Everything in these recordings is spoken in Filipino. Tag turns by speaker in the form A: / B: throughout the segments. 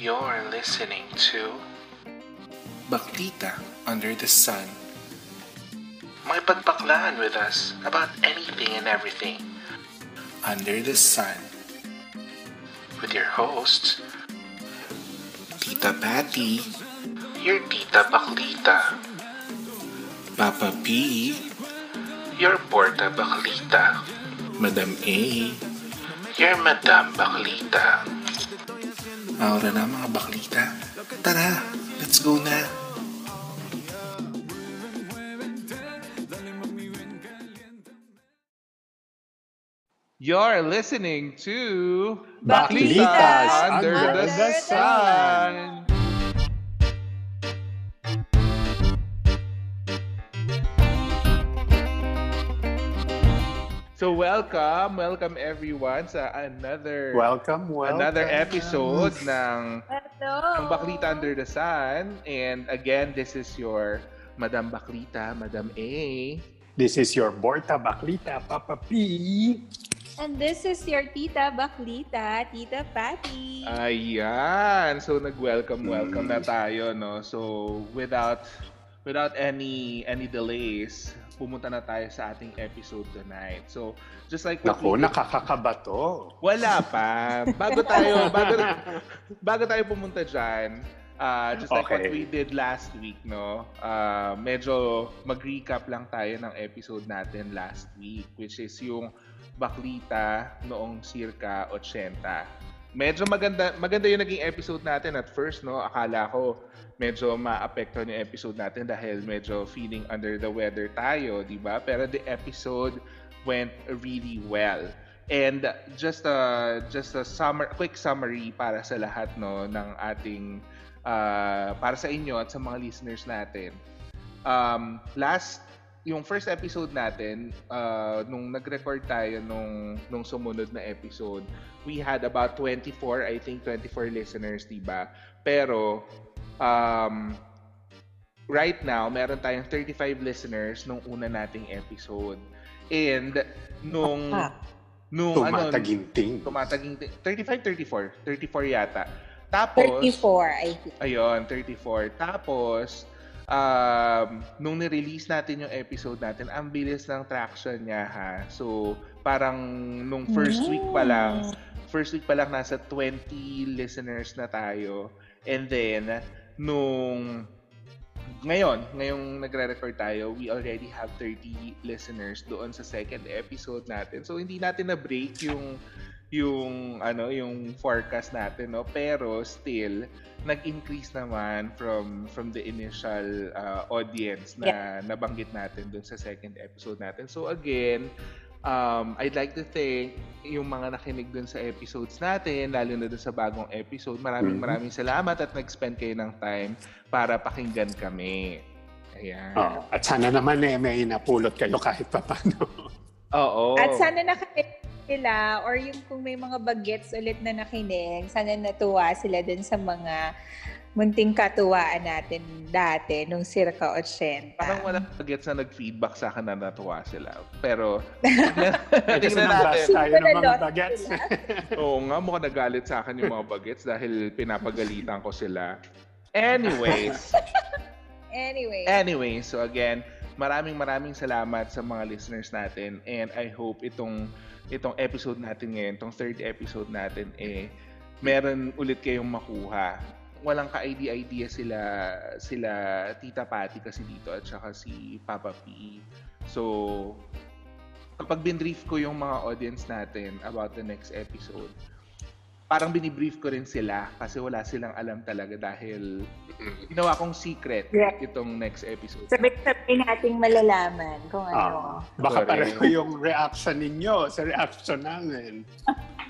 A: You're listening to. Baklita Under the Sun. May pagpaklaan with us about anything and everything. Under the sun. With your hosts, Tita Patty, your Tita Baklita, Papa P, your Porta Baklita, Madam A, your Madam Baklita. Aura na mga baklita. Tara, let's go na.
B: You're listening to
C: Baklitas
B: Under,
C: Under
B: the,
C: the
B: Sun. So welcome, welcome everyone sa another
C: Welcome, welcome.
B: another episode ng
D: Hello.
B: ng Baklita Under the Sun. And again, this is your Madam Baklita, Madam A.
C: This is your Borta Baklita, Papa P.
D: And this is your Tita Baklita, Tita Patty.
B: Ayan. So nag-welcome welcome na tayo no. So without without any any delays, pumunta na tayo sa ating episode tonight. So just like
C: Naku,
B: we
C: nakakakaba to.
B: wala pa. Bago tayo bago bago tayo pumunta diyan, uh, just like what
C: Okay.
B: we did last week, no. Uh, medyo mag-recap lang tayo ng episode natin last week which is yung Baklita noong circa 80. Medyo maganda maganda yung naging episode natin at first, no. Akala ko medyo maapektuhan yung episode natin dahil medyo feeling under the weather tayo, di ba? Pero the episode went really well. And just a just a summer quick summary para sa lahat no ng ating uh, para sa inyo at sa mga listeners natin. Um, last yung first episode natin uh, nung nag-record tayo nung nung sumunod na episode, we had about 24, I think 24 listeners, 'di ba? Pero um right now, meron tayong 35 listeners nung una nating episode. And nung
D: Ah.
B: nung ano
C: Tumataginting.
B: tumataginting 35 34 34 yata tapos
D: 34, I think.
B: ayun 34 tapos um, nung ni-release natin yung episode natin ang bilis ng traction niya ha so parang nung first week pa lang first week pa lang nasa 20 listeners na tayo and then nung ngayon, ngayong nagre-record tayo, we already have 30 listeners doon sa second episode natin. So hindi natin na break yung yung ano, yung forecast natin, no? Pero still nag-increase naman from from the initial uh, audience na nabanggit natin doon sa second episode natin. So again, um, I'd like to thank yung mga nakinig dun sa episodes natin, lalo na dun sa bagong episode. Maraming
C: Mhm.
B: maraming salamat at nag-spend kayo ng time para pakinggan kami. Ayan.
C: Oh, at sana naman eh, may napulot kayo kahit papano.
B: Oo.
D: At sana nakinig sila or yung kung may mga bagets ulit na nakinig, sana natuwa sila dun sa mga munting katuwaan natin dati nung circa 80.
B: Parang walang gets na nag-feedback sa akin na natuwa sila. Pero, tingnan natin.
C: tayo ng mga bagets.
D: sila.
B: Oo nga, mukhang nagalit sa akin yung mga bagets dahil pinapagalitan ko sila. Anyways,
D: Anyway,
B: Anyway, so again, maraming maraming salamat sa mga listeners natin and I hope itong itong episode natin ngayon, itong third episode natin eh meron ulit kayong makuha. Walang ka-idea-idea sila sila Tita Patty kasi dito at saka si Papa P. So kapag binrief ko yung mga audience natin about the next episode, parang binibrief ko rin sila kasi wala silang alam talaga dahil ginawa kong secret
D: Yeah.
B: itong next episode.
D: sabi-sabi nating malalaman kung ano.
C: Ah, baka
B: Correct.
C: pareho yung reaction ninyo sa reaction namin.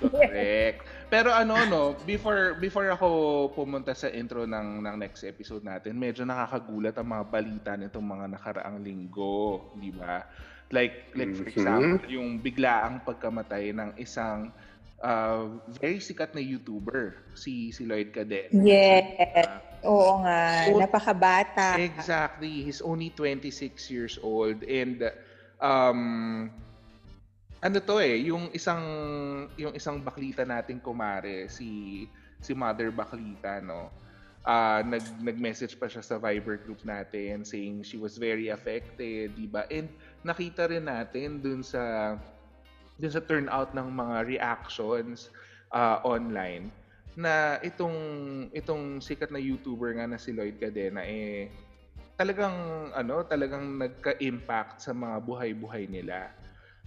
B: Correct. Pero ano no, before before ako pumunta sa intro ng ng next episode natin, medyo nakakagulat ang mga balita nitong mga nakaraang linggo, di ba? Like like for
C: Mhm.
B: example, yung biglaang pagkamatay ng isang uh, very sikat na YouTuber, si si Lloyd Cadet.
D: Yes. Oo nga,
B: So-
D: napakabata.
B: Exactly. He's only 26 years old and um ano to eh, yung isang yung isang baklita nating kumare si si Mother Baklita, no? Uh, nag nag-message pa siya sa Viber group natin saying she was very affected, 'di ba? And nakita rin natin dun sa dun sa turnout ng mga reactions uh, online na itong itong sikat na YouTuber nga na si Lloyd Cadena eh talagang ano, talagang nagka-impact sa mga buhay-buhay nila.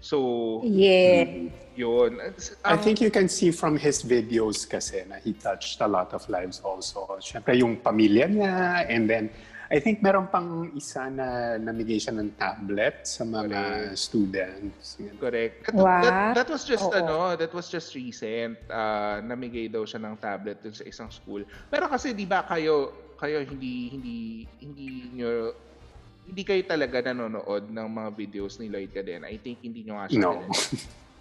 B: So,
D: yeah.
B: yun.
C: Um, I think you can see from his videos kasi na he touched a lot of lives also. Siyempre yung pamilya niya and then I think meron pang isa na namigay siya ng tablet sa mga Correct. students.
B: Correct. That, wow. that, that was just Oo. ano, that was just recent. Uh, namigay daw siya ng tablet dun sa isang school. Pero kasi 'di ba kayo kayo hindi hindi hindi nyo hindi kayo talaga nanonood ng mga videos ni Lloyd Cadena. I think hindi nyo nga siya
C: No.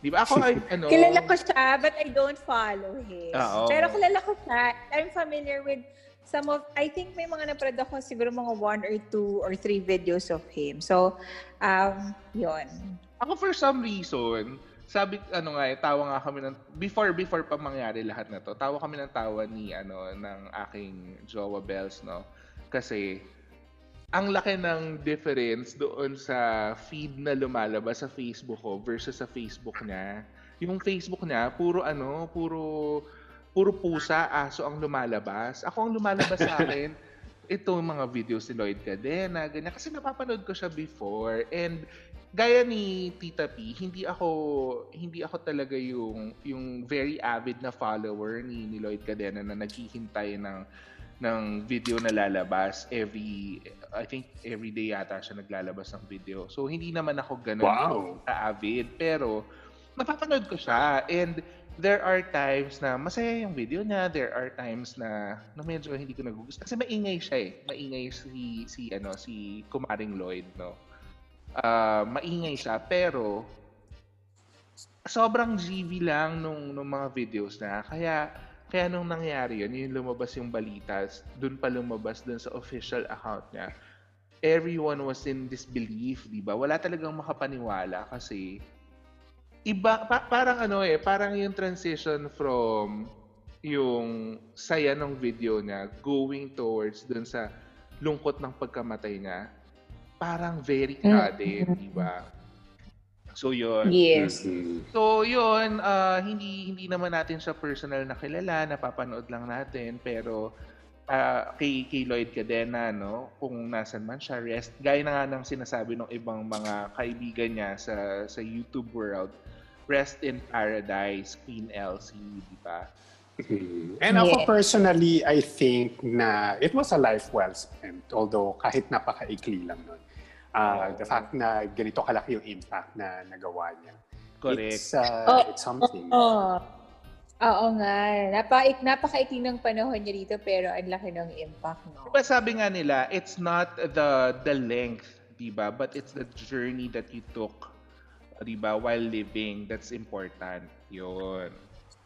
B: Di ba? Ako, ay, ano...
D: Kilala ko siya, but I don't follow him.
B: Ah, oh.
D: Pero kilala ko siya. I'm familiar with some of, I think may mga napanood ako siguro mga one or two or three videos of him. So, um, yon
B: Ako for some reason, sabi ano nga eh, tawa nga kami ng before before pa mangyari lahat na to. Tawa kami ng tawa ni ano ng aking jowa Bells no. Kasi ang laki ng difference doon sa feed na lumalabas sa Facebook ko versus sa Facebook niya. Yung Facebook niya, puro ano, puro puro pusa, aso ang lumalabas. Ako ang lumalabas sa akin, ito mga videos ni Lloyd Cadena, ganyan. Kasi napapanood ko siya before. And gaya ni Tita P, hindi ako hindi ako talaga yung yung very avid na follower ni, ni Lloyd Cadena na naghihintay ng ng video na lalabas every I think every day yata siya naglalabas ng video. So hindi naman ako ganun
C: wow.
B: ka-avid pero napapanood ko siya and there are times na masaya yung video niya, there are times na, na medyo hindi ko nagugustuhan kasi maingay siya eh. Maingay si si ano si Kumaring Lloyd, no. Uh, maingay siya pero sobrang GV lang nung, nung mga videos na kaya kaya nung nangyari yun, yung lumabas yung balita, dun pa lumabas dun sa official account niya, everyone was in disbelief, di ba? Wala talagang makapaniwala kasi iba, pa, parang ano eh, parang yung transition from yung saya ng video niya going towards dun sa lungkot ng pagkamatay niya, parang very sudden, mm-hmm. di ba? So yun.
D: Yes.
B: So yun, uh, hindi hindi naman natin siya personal na kilala, napapanood lang natin pero uh, kay, kay Lloyd Cadena, no, kung nasan man siya, rest, gaya na nga ng sinasabi ng ibang mga kaibigan niya sa, sa YouTube world, rest in paradise, Queen Elsie, di ba?
C: Mm-hmm. And ako personally, I think na it was a life well spent. Although kahit napaka-ikli lang nun uh, the fact na ganito kalaki yung impact na nagawa niya.
B: Correct.
C: It's, uh, oh, it's something.
D: Oo. Oh, Oo nga. Napaik, napakaikli ng panahon niya dito pero ang laki ng impact. No?
B: Diba sabi nga nila, it's not the the length, diba? But it's the journey that you took, diba? While living. That's important. Yun.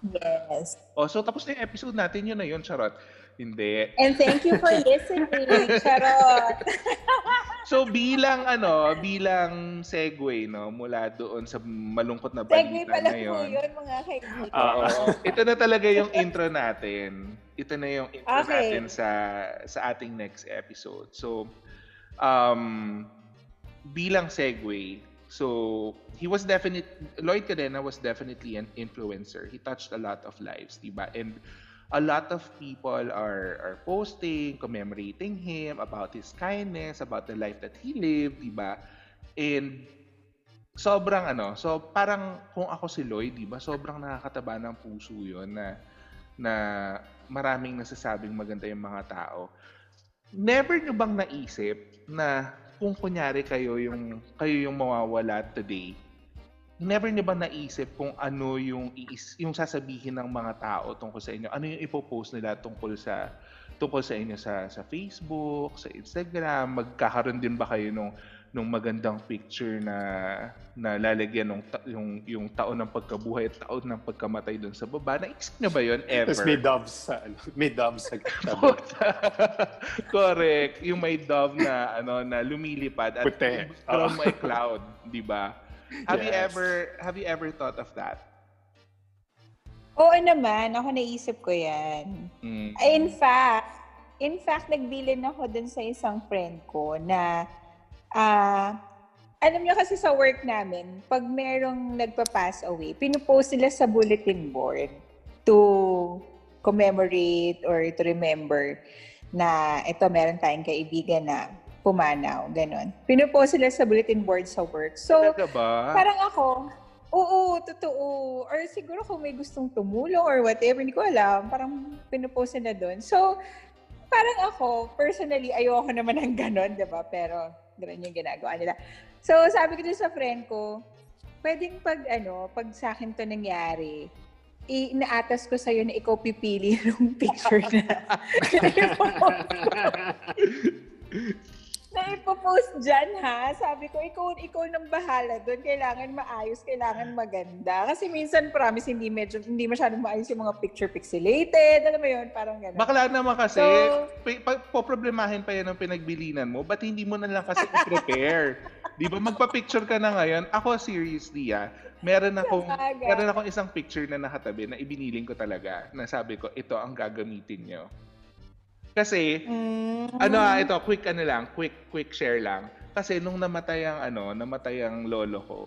D: Yes.
B: Oh, so tapos na yung episode natin. Yun na yun, charot. Hindi.
D: And thank you for listening, charot.
B: So bilang ano, bilang segue no mula doon sa malungkot na balita
D: segue pala
B: ngayon.
D: Segue yun mga kaibigan.
B: Oo. ito na talaga yung intro natin. Ito na yung intro okay. natin sa sa ating next episode. So um bilang segue, so he was definitely Lloyd Cadena was definitely an influencer. He touched a lot of lives, diba? And a lot of people are are posting, commemorating him about his kindness, about the life that he lived, di ba? And sobrang ano, so parang kung ako si Lloyd, di ba, sobrang nakakataba ng puso 'yon na na maraming nasasabing maganda yung mga tao. Never nyo bang naisip na kung kunyari kayo yung kayo yung mawawala today, never niyo ba naisip kung ano yung iis, yung sasabihin ng mga tao tungkol sa inyo? Ano yung ipopost nila tungkol sa tungkol sa inyo sa sa Facebook, sa Instagram? Magkakaroon din ba kayo nung nung magandang picture na na lalagyan ng ta- yung yung taon ng pagkabuhay at taon ng pagkamatay doon sa baba. Naisip niyo ba 'yon ever?
C: Tapos may doves sa ano, may doves sa
B: Correct. Yung may dove na ano na lumilipad at
C: Puti.
B: from oh. my cloud, 'di ba? Have yes. you ever have you ever thought of that?
D: Oo naman, ako naisip ko yan.
B: Mm.
D: In fact, in fact, nagbilin ako dun sa isang friend ko na, ah, alam niyo kasi sa work namin, pag merong nagpa-pass away, pinupost nila sa bulletin board to commemorate or to remember na ito meron tayong kaibigan na pumanaw, ganon. Pinupost sila sa bulletin board sa work. So,
B: ba?
D: parang ako, oo, totoo. Or siguro kung may gustong tumulong or whatever, hindi ko alam. Parang pinupost nila doon. So, parang ako, personally, ayoko naman ng ganon, di ba? Pero, ganon yung ginagawa nila. So, sabi ko din sa friend ko, pwedeng pag, ano, pag sa akin to nangyari, inaatas ko sa'yo na ikaw pipili ng picture na na ipopost dyan, ha? Sabi ko, ikaw, ikaw nang bahala doon. Kailangan maayos, kailangan maganda. Kasi minsan, promise, hindi, medyo, hindi masyadong maayos yung mga picture pixelated. Alam mo yun? Parang gano'n.
B: Bakla naman kasi,
D: So-
B: pa- pa- poproblemahin pa yan ng pinagbilinan mo, ba't hindi mo na lang kasi i-prepare? Di ba? Magpa-picture ka na ngayon. Ako, seriously ah, meron akong, meron akong isang picture na nakatabi na ibiniling ko talaga. Na sabi ko, ito ang gagamitin nyo. Kasi,
D: Mm.
B: ano ah, ito, quick ano lang, quick quick share lang. Kasi nung namatay ang ano, namatay ang lolo ko,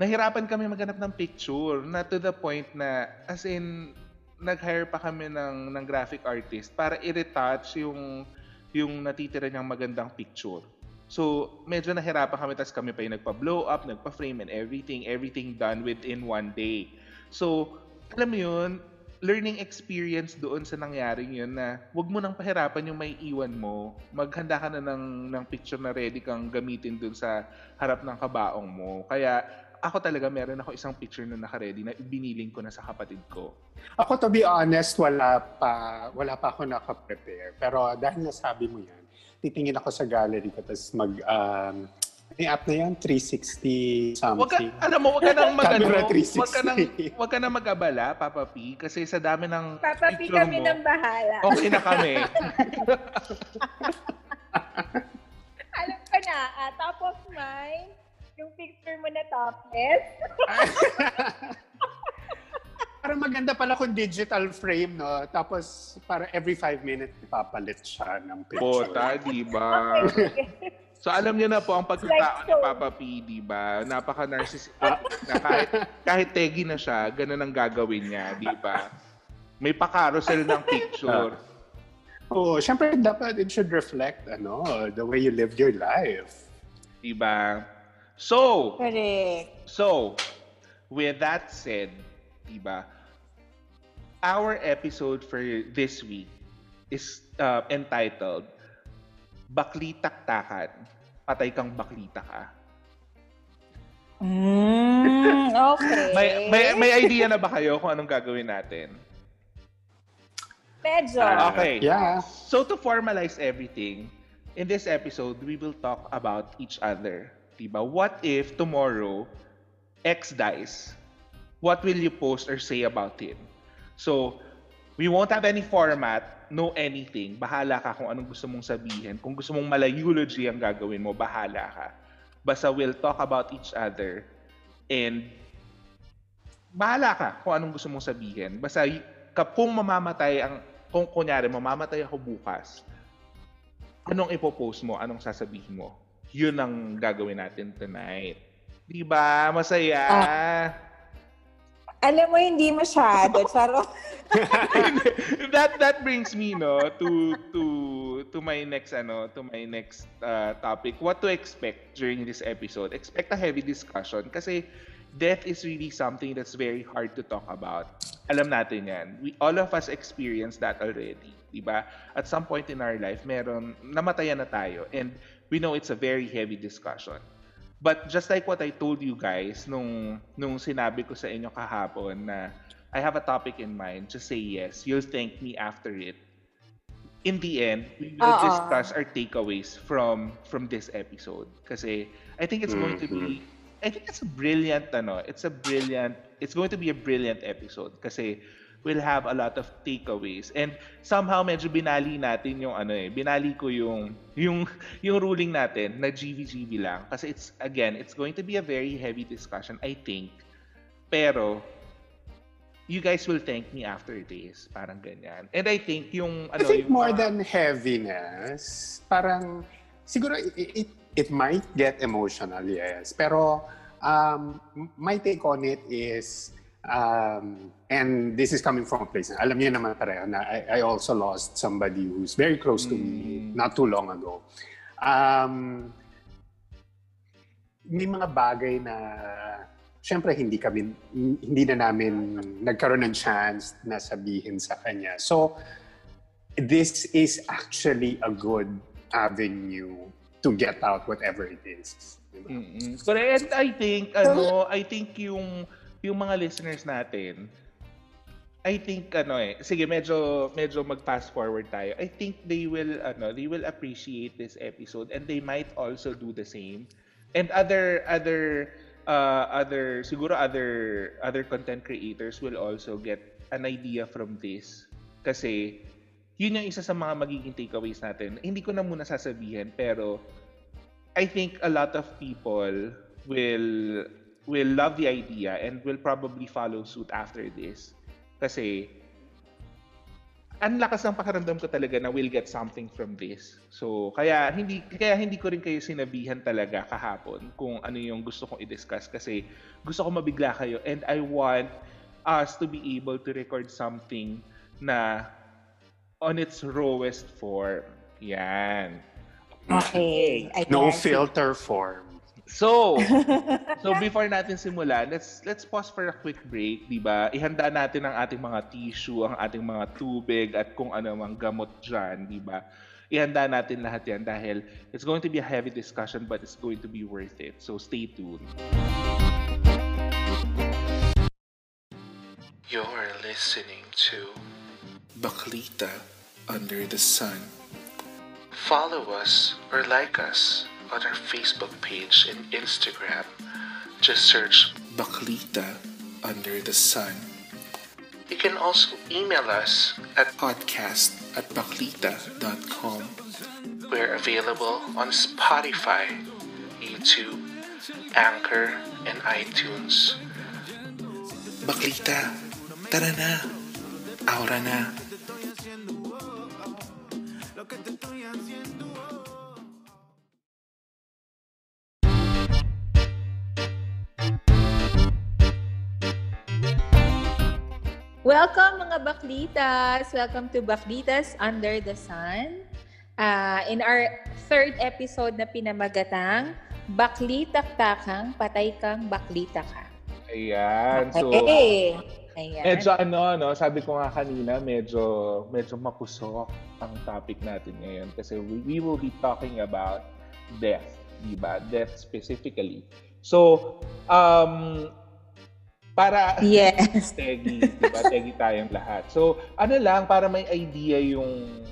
B: nahirapan kami maghanap ng picture na to the point na as in nag-hire pa kami ng ng graphic artist para i-retouch yung yung natitira niyang magandang picture. So, medyo nahirapan kami tapos kami pa yung nagpa-blow up, nagpa-frame and everything, everything done within one day. So, alam mo yun, learning experience doon sa nangyaring yun na wag mo nang pahirapan yung may iwan mo. Maghanda ka na ng, ng picture na ready kang gamitin doon sa harap ng kabaong mo. Kaya ako talaga meron ako isang picture na naka-ready na biniling ko na sa kapatid ko.
C: Ako to be honest, wala pa wala pa ako naka-prepare. Pero dahil nasabi mo yan, titingin ako sa gallery ko tapos mag um, yung app na yan, 360
B: Wag ka,
C: something.
B: alam mo, wag ka nang mag ano,
C: 360.
B: wag ka nang wag ka nang mag-abala, Papa P, kasi sa dami ng
D: Papapi
B: picture
D: kami
B: mo,
D: ng bahala.
B: okay na kami.
D: Alam ko na, ah, top of mind, yung picture mo na topless.
C: Para maganda pala kung digital frame, no? Tapos, para every five minutes, ipapalit siya ng picture.
B: Pota, di ba? So alam niyo na po ang pagkatao ni. Papa P, di ba? Napaka-narcissistic na kahit, kahit tegi na siya, ganun ang gagawin niya, di ba? May pa-carousel ng picture.
C: Oo, syempre dapat it should reflect ano, the way you lived your life.
B: Di ba? So,
D: Correct.
B: so, with that said, di ba? Our episode for this week is uh, entitled Bakli Taktakan. Patay kang baklita ka.
D: Mm, okay.
B: May, may, may idea na ba kayo kung anong gagawin natin?
D: Medyo.
C: Ah,
B: Okay.
C: Yeah.
B: So to formalize everything, in this episode, we will talk about each other. Diba? What if tomorrow, X dies? What will you post or say about him? So, we won't have any format, no anything. Bahala ka kung anong gusto mong sabihin. Kung gusto mong malayology ang gagawin mo, bahala ka. Basta we'll talk about each other and bahala ka kung anong gusto mong sabihin. Basta kung mamamatay ang kung kunyari mamamatay ako bukas, anong ipopost mo? Anong sasabihin mo? Yun ang gagawin natin tonight. Di ba? Masaya.
D: Alam mo, hindi masyado. Charo.
B: that that brings me no to to to my next ano to my next uh, topic. What to expect during this episode? Expect a heavy discussion kasi death is really something that's very hard to talk about. Alam natin yan. We all of us experience that already di ba? At some point in our life meron namatayan na tayo. And we know it's a very heavy discussion But just like what I told you guys nung nung sinabi ko sa inyo kahapon na I have a topic in mind, just say yes. You'll thank me after it. In the end, we will
D: Oo.
B: discuss our takeaways from from this episode kasi I think it's going to be I think it's a brilliant ano, it's a brilliant it's going to be a brilliant episode kasi we'll have a lot of takeaways and somehow medyo binali natin yung ano eh binali ko yung yung yung ruling natin na GVGB lang kasi it's again it's going to be a very heavy discussion I think pero you guys will thank me after this. Parang ganyan. And I think yung...
C: I
B: Ano,
C: think
B: yung,
C: more
B: mga-
C: than heaviness, parang siguro it, it, it might get emotional, yes. Pero um, my take on it is, um, and this is coming from a place, na alam niyo naman pareho na I, I also lost somebody who's very close to me
B: Mm.
C: not too long ago. Um, may mga bagay na syempre hindi kami hindi na namin nagkaroon ng chance na sabihin sa kanya. So this is actually a good avenue to get out whatever it is. Diba?
B: Mm-mm. Correct. And I think, ano, I think yung, yung mga listeners natin, I think, ano eh, sige, medyo, medyo mag-fast forward tayo. I think they will, ano, they will appreciate this episode and they might also do the same. And other, other, uh, other, siguro other, other content creators will also get an idea from this. Kasi, yun yung isa sa mga magiging takeaways natin. Hindi ko na muna sasabihin, pero I think a lot of people will will love the idea and will probably follow suit after this. Kasi ang lakas ng pakiramdam ko talaga na we'll get something from this. So, kaya hindi kaya hindi ko rin kayo sinabihan talaga kahapon kung ano yung gusto kong i-discuss kasi gusto ko mabigla kayo and I want us to be able to record something na on its rawest form. Yan.
D: Okay. I
C: No filter form.
B: So, so before natin simulan, let's let's pause for a quick break, 'di ba? Ihanda natin ang ating mga tissue, ang ating mga tubig at kung ano mang gamot diyan, 'di ba? Ihanda natin lahat 'yan dahil it's going to be a heavy discussion but it's going to be worth it. So stay tuned.
A: You're listening to Baklita Under the Sun. Follow us or like us on our Facebook page and Instagram. Just search Baklita Under the Sun. You can also email us at podcast at baklita.com. We're available on Spotify, YouTube, Anchor, and iTunes. Baklita, tara na. Aura na.
D: Baklitas! Welcome to Baklitas Under the Sun. Ah, in our third episode na pinamagatang Baklitak-takang, patay kang baklita ka.
B: Ayan. So,
D: Okay. Ayan.
B: medyo ano, no, sabi ko nga kanina, medyo medyo mapusok ang topic natin ngayon kasi we, we will be talking about death, di ba? Death specifically. So, um, para
D: Yes.
B: tegi, di ba? Tegi tayong lahat. So, ano lang, para may idea yung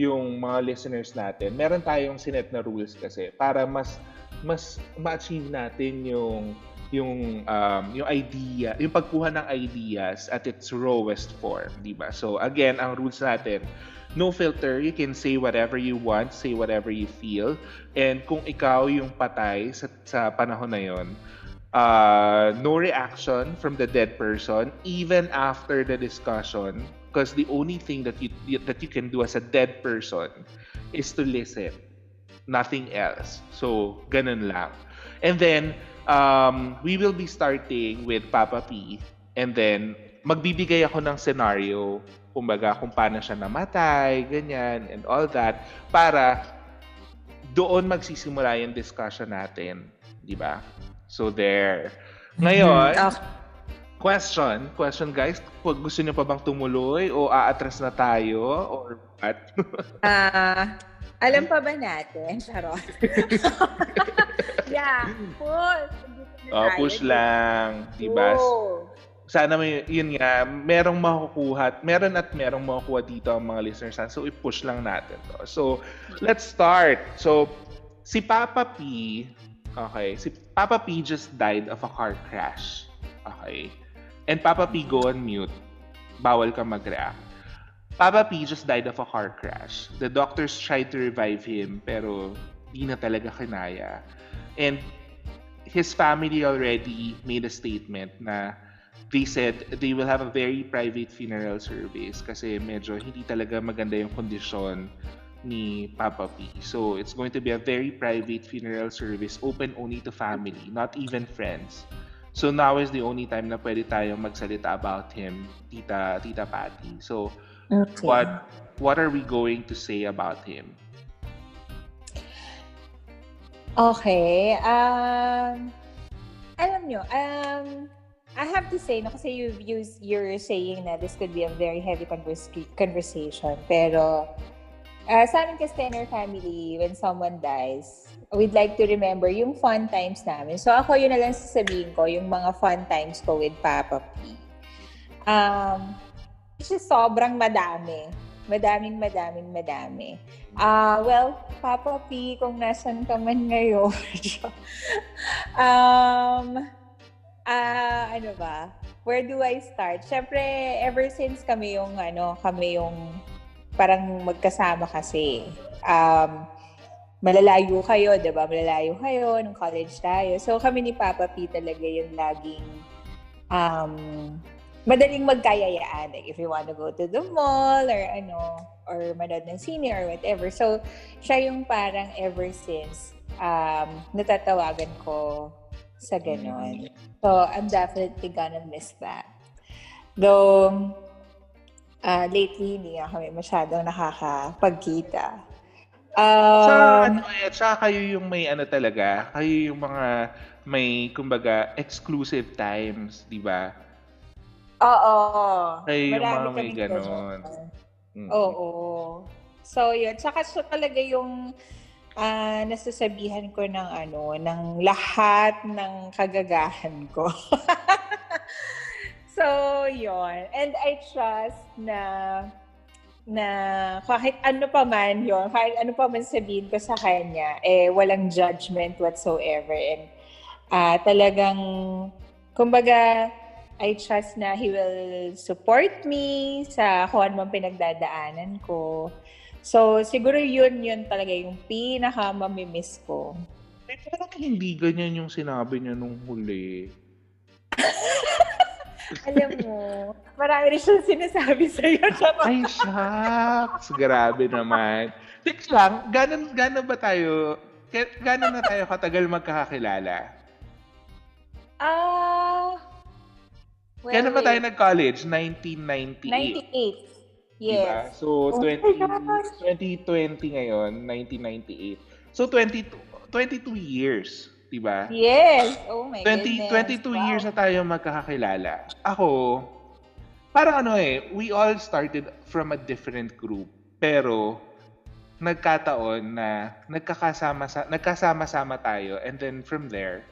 B: yung mga listeners natin, meron tayong sinet na rules kasi para mas mas ma-achieve natin yung yung um, yung idea, yung pagkuha ng ideas at its rawest form, di ba? So again, ang rules natin, no filter, you can say whatever you want, say whatever you feel. And kung ikaw yung patay sa, sa panahon na yon, uh, no reaction from the dead person even after the discussion because the only thing that you that you can do as a dead person is to listen nothing else. So ganun lang. And then um, we will be starting with Papa P and then magbibigay ako ng scenario kumbaga kung paano siya namatay ganyan and all that para doon magsisimula yung discussion natin di ba So there. Ngayon,
D: Okay.
B: question, question guys, kung gusto niyo pa bang tumuloy o aatras na tayo or what?
D: Ah, alam pa ba natin? Charot. yeah, push.
B: Oh,
D: tayo.
B: push lang, di ba? Sana may, yun nga, merong makukuha, meron at merong makukuha dito ang mga listeners. So, i-push lang natin to. So, let's start. So, si Papa P, okay, si Papa P just died of a car crash. Okay. And Papa P, go on mute. Bawal ka mag-react. Papa P just died of a car crash. The doctors tried to revive him, pero di na talaga kinaya. And his family already made a statement na they said they will have a very private funeral service kasi medyo hindi talaga maganda yung kondisyon ni Papa P. So, it's going to be a very private funeral service, open only to family, not even friends. So, now is the only time na pwede tayong magsalita about him, Tita, Tita Patty. So,
D: Okay.
B: what what are we going to say about him?
D: Okay. Um, alam nyo, um, I have to say, no, kasi you've used, you're saying na this could be a very heavy convers- conversation. Pero, uh, sa amin kasi in our family, when someone dies, we'd like to remember yung fun times namin. So ako yun na lang sasabihin ko, yung mga fun times ko with Papa P. Um, is sobrang madami. Madaming, madaming, madami. Ah, well, Papa P, kung nasan ka man ngayon. um, ah, ano ba? Where do I start? Siyempre, ever since kami yung, ano, kami yung parang magkasama kasi. Um, malalayo kayo, di ba? Malalayo kayo, nung college tayo. So, kami ni Papa P talaga yung laging um, madaling magkayayaan. Like, if you want to go to the mall or ano, or manood ng sine or whatever. So, siya yung parang ever since um, natatawagan ko sa ganon. So, I'm definitely gonna miss that. Though, uh, lately, hindi nga kami masyadong nakakapagkita. Um,
B: sa ano eh, tsaka kayo yung may ano talaga, kayo yung mga may kumbaga exclusive times, di ba?
D: Oo.
B: Kayo yung mga may ganon.
D: ganun.
B: Mm.
D: Oo. So, yun. Tsaka siya talaga yung ah, nasasabihan ko ng ano, ng lahat ng kagagahan ko. so, yun. And I trust na na kahit ano pa man yun, kahit ano pa man sabihin ko sa kanya, eh, walang judgment whatsoever. And ah, talagang, kumbaga, I trust na he will support me sa kung ano man pinagdadaanan ko. So, siguro yun, yun talaga yung pinaka mamimiss ko.
B: Eh, parang hindi ganyan yung sinabi niya nung huli.
D: Alam mo, marami rin siyang sinasabi sa'yo.
B: Ay, shucks! Grabe naman. Teka lang, ganon, ganon ba tayo, ganon na tayo katagal magkakakilala?
D: Ah, well,
B: Kailan ba tayo
D: wait.
B: nag-college? 1998.
D: 98.
B: Diba?
D: Yes.
B: So,
D: Oh
B: 20,
D: my gosh.
B: 2020 ngayon, 1998. So, 22, 22 years, diba?
D: Yes. Oh my
B: 20,
D: goodness.
B: 22
D: Wow.
B: years na tayo magkakakilala. Ako, parang ano eh, we all started from a different group. Pero, nagkataon na nagkakasama sa nagkasama-sama tayo and then from there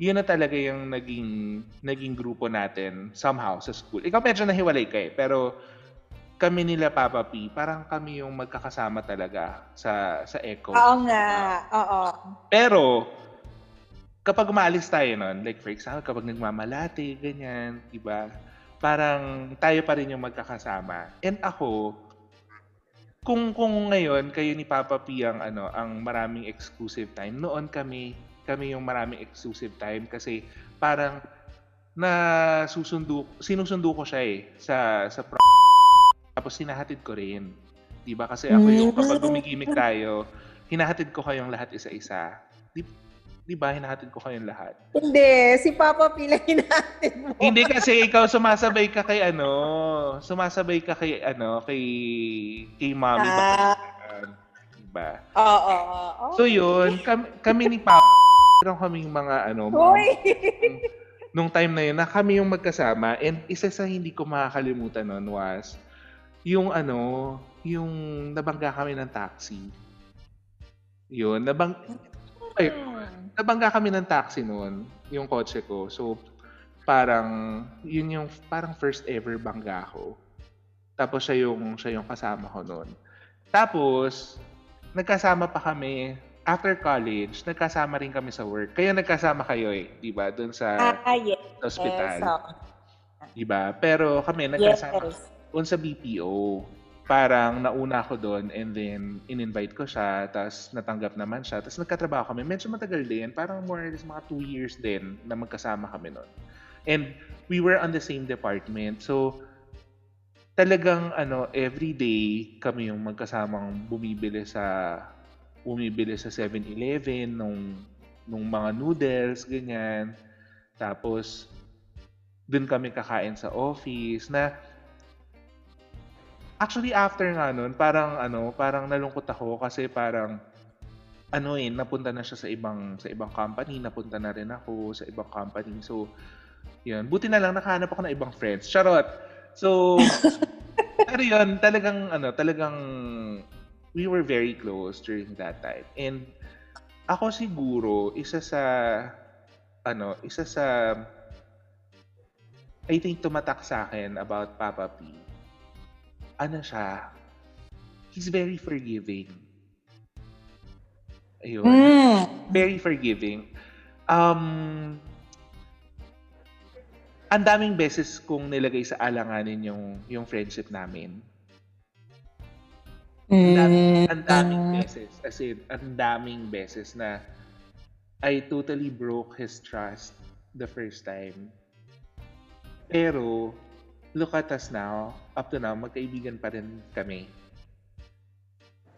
B: yun na talaga yung naging naging grupo natin somehow sa school. Ikaw medyo nahiwalay ka eh, pero kami nila Papa P, parang kami yung magkakasama talaga sa sa Echo.
D: Oo nga. Oo.
B: Pero, kapag umaalis tayo nun, like for example, kapag nagmamalati, ganyan, di ba? Parang tayo pa rin yung magkakasama. And ako, kung kung ngayon kayo ni Papa P ang ano, ang maraming exclusive time, noon kami kami yung maraming exclusive time kasi parang na susundo sinusundo ko siya eh sa sa pro- tapos hinahatid ko rin. 'Di ba? Kasi ako yung kapag gumigimik tayo, hinahatid ko kayong lahat isa-isa. Di, di ba? Hinahatid ko kayong lahat.
D: Hindi. Si Papa Pila natin mo.
B: Hindi kasi ikaw sumasabay ka kay ano, sumasabay ka kay ano, kay kay mommy ba?
D: Ah.
B: Diba?
D: Oo. oo, oo.
B: So yun, kami, kami ni Papa, meron kaming mga ano, mga, nung time na yun, na kami yung magkasama. And isa sa hindi ko makakalimutan nun was, yung ano, yung nabangga kami ng taxi. Yun, nabang, ay,
D: Hmm.
B: nabangga kami ng taxi noon, yung kotse ko. So, parang, yun yung, parang first ever bangga ko. Tapos siya yung, siya yung kasama ko noon. Tapos, nagkasama pa kami, after college, nagkasama rin kami sa work. Kaya nagkasama kayo eh, di ba? Doon sa,
D: Ah, yes.
B: hospital.
D: Yes, oo.
B: Di ba? Pero kami, nagkasama
D: Yes.
B: doon sa BPO. Parang nauna ako doon and then in-invite ko siya, tapos natanggap naman siya. Tapos nagkatrabaho kami. Medyo matagal din. Parang more or less mga two years din na magkasama kami noon. And we were on the same department. So, talagang ano, everyday kami yung magkasamang bumibili sa bumibili sa 7-Eleven nung nung mga noodles, ganyan. Tapos, dun kami kakain sa office na actually after nga nun, parang ano, parang nalungkot ako kasi parang ano eh, napunta na siya sa ibang sa ibang company, napunta na rin ako sa ibang company. So, yun. Buti na lang nakahanap ako ng ibang friends. Charot. So, pero yun, talagang, ano, talagang, we were very close during that time. And, ako siguro, isa sa, ano, isa sa, I think tumatak sa akin about Papa P. Ano siya, he's very forgiving. Ayun.
D: Mm.
B: Very forgiving. Um, ang daming beses kong nilagay sa alanganin yung yung friendship namin. Ang daming, ang daming beses. As in, ang daming beses na I totally broke his trust the first time. Pero, look at us now. Up to now, magkaibigan pa rin kami.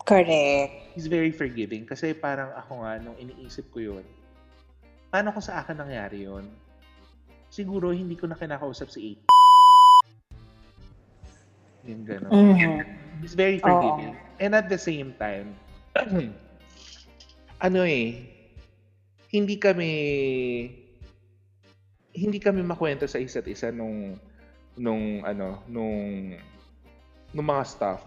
D: Correct.
B: He's very forgiving kasi parang ako nga, nung iniisip ko yun, paano kung sa akin nangyari yun? Siguro hindi ko na kinakausap si 8. Yung gano'n.
D: Mhm.
B: He's very forgiving. And at the same time, ano eh, hindi kami hindi kami makwento sa isa't isa nung nung ano nung nung mga stuff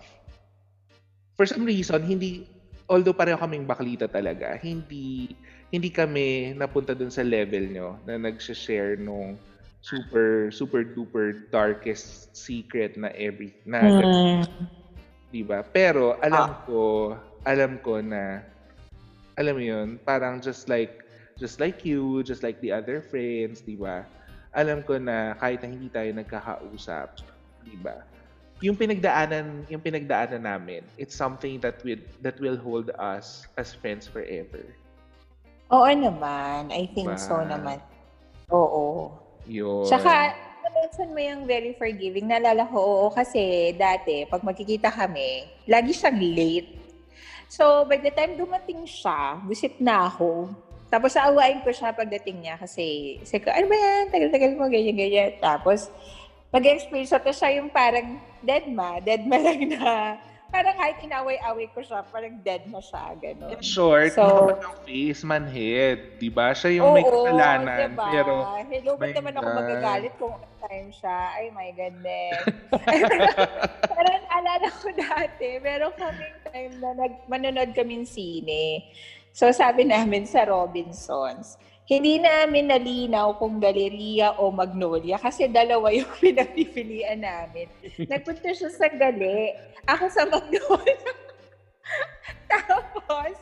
B: for some reason, hindi, although pareho kaming baklita talaga, hindi, hindi kami napunta dun sa level nyo na nag-share nung super, super duper darkest secret na every, na,
D: Mm.
B: di ba? Pero alam ko, alam ko na, alam mo yun, parang just like, just like you, just like the other friends, di ba? Alam ko na kahit na hindi tayo nagkakausap, di ba? yung pinagdaanan yung pinagdaanan namin it's something that will that will hold us as friends forever
D: Oo naman. I think
B: Diba?
D: so naman. Oo.
B: yun
D: Tsaka, mention mo yung very forgiving. Nalala ko, oo, kasi dati, pag magkikita kami, lagi siyang late. So, by the time dumating siya, visit na ako. Tapos, aawain ko siya pagdating niya kasi, sabi ko, ano ba yan? Tagal-tagal mo, ganyan-ganyan. Tapos, mag-explain siya. Tapos siya yung parang dead ma. Dead ma lang na, parang kahit inaway-away ko siya, parang dead na siya. Ganun.
B: in short
D: So-
B: so, yung face manhead di ba siya yung may kasalanan
D: diba?
B: pero
D: Hello, ba't naman ako
B: God.
D: magagalit kung time siya? Ay, my goodness. Pero naalala ko dati, meron kaming time na nag, manonood kaming sine. So, sabi namin sa Robinsons, hindi namin nalinaw kung Galeria o Magnolia kasi dalawa yung pinagpipilian namin. Nagpunta siya sa Gali, ako sa Magnolia. Tapos,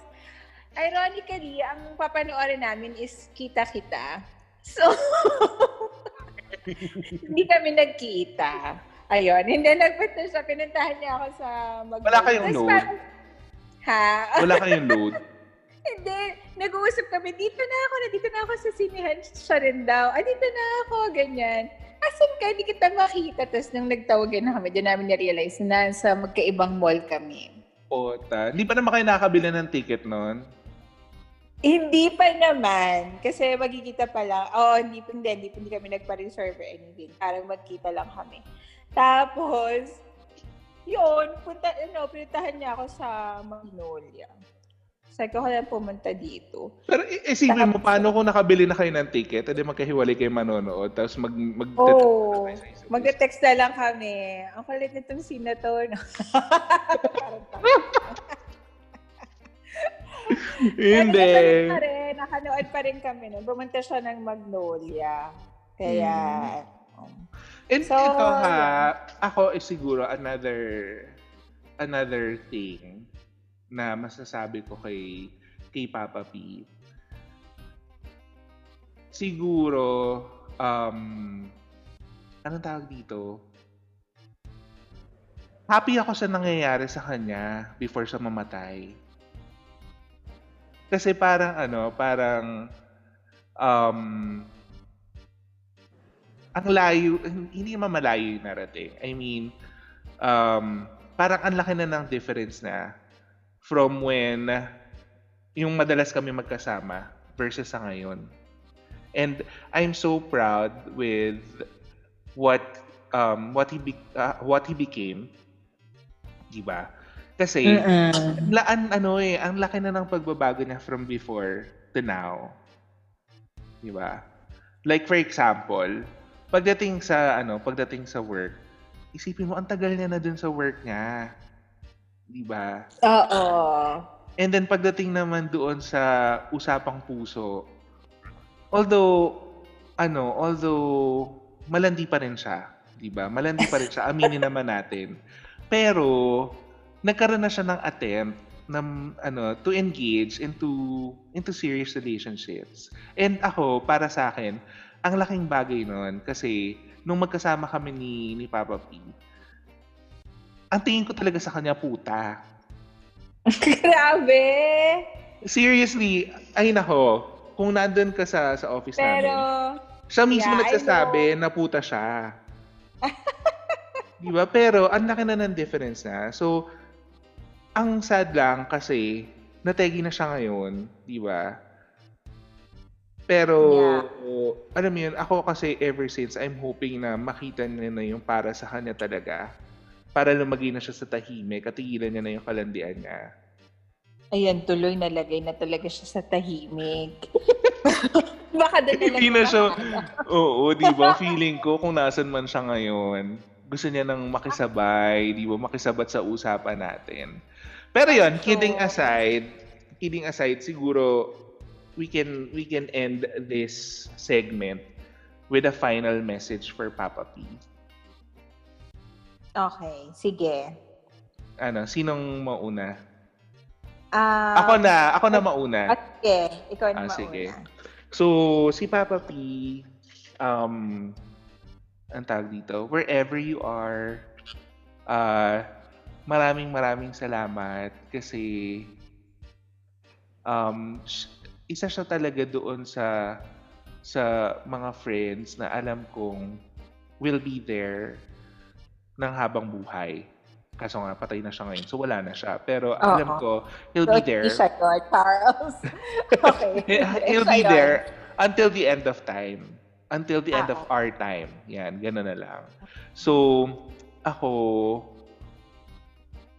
D: ironically, ang papanoorin namin is Kita-Kita. So, hindi kami nagkita. Ayun, hindi nagpunta siya. Pinuntahan niya ako sa Magnolia.
B: Wala kayong load?
D: parang- Ha?
B: wala kayong load
D: Hindi. Nag-uusap kami, dito na ako, nandito na ako sa sinihan. Siya rin daw, ah, dito na ako, ganyan. Asan ka? Hindi kita makita. Tapos nung nagtawagan na kami, doon namin na-realize na sa magkaibang mall kami.
B: Ota. Hindi pa naman kayo nakakabili ng ticket noon?
D: Hindi pa naman. Kasi magkikita pa lang. Oo, hindi, hindi, hindi, hindi kami nagpa-reserve or anything. Parang magkita lang kami. Tapos, yun, punta, ano, pinuntahan niya ako sa Magnolia. Sabi ko, kaya pumunta dito.
B: Pero isipin mo, paano kung nakabili na kayo ng ticket, edi magkahiwalay kayo manonood, tapos mag, mag isa.
D: Magte-text na lang kami. Ang kulit nitong senator. No?
B: Hindi.
D: Pa rin, nakanood pa rin kami nun. Pumunta siya ng Magnolia. Kaya, um,
B: And
D: So,
B: ito ha, ako is siguro another another thing na masasabi ko kay kay Papa P. Siguro um anong tawag dito? Happy ako sa nangyayari sa kanya before siya mamatay. Kasi parang ano, parang um ang layo, hindi naman malayo yung narating. I mean, um, parang ang laki na ng difference na from when yung madalas kami magkasama versus sa ngayon. And I'm so proud with what um what he be, uh, what he became. 'Di ba? Kasi
D: Mm-mm.
B: laan ano eh, ang laki na ng pagbabago niya from before to now. 'Di ba? Like for example, pagdating sa ano, pagdating sa work, isipin mo ang tagal niya na dun sa work niya. 'Di ba?
D: Oo.
B: And then pagdating naman doon sa usapang puso, although ano, although malandi pa rin siya, 'di ba? Malandi pa rin siya, aminin naman natin. Pero nagkaroon na siya ng attempt ng ano to engage into into serious relationships. And ako para sa akin, ang laking bagay noon kasi nung magkasama kami ni ni Papa P, ang tingin ko talaga sa kanya puta.
D: Grabe!
B: Seriously, ay nako, kung nandun ka sa sa office
D: Pero,
B: namin, siya mismo
D: yeah,
B: nagsasabi na puta siya. Di ba? Pero ang laki na ng difference na. So, ang sad lang kasi nategi na siya ngayon, di ba? Pero, alam mo yun, ako kasi ever since, I'm hoping na makita niya na yung para sa kanya talaga. Para lumagay na siya sa tahimik at tigilan niya na yung kalandian niya.
D: ayan, tuloy nalagay na talaga siya sa tahimik. Baka doon na lang
B: Hindi na siya, oo, di ba? Feeling ko kung nasan man siya ngayon, gusto niya nang makisabay, di ba? Makisabat sa usapan natin. Pero yon kidding aside, kidding aside, siguro we can we can end this segment with a final message for Papa P.
D: Okay, sige.
B: Ano, sinong mauna?
D: Ah,
B: Ako na, ako na mauna.
D: ah, sige, ikaw na
B: Ah,
D: mauna.
B: sige. So, si Papa P, um, ang tawag dito, wherever you are, uh, maraming maraming salamat kasi um, isa siya talaga doon sa sa mga friends na alam kong will be there ng habang buhay. Kaso nga, patay na siya ngayon. So, wala na siya. Pero alam
D: Oo.
B: ko, he'll
D: So,
B: be there.
D: siya yun, Charles. okay.
B: He'll be there until the end of time. Until the end of
D: Ah,
B: our time. Yan, gano'n na lang. So, ako,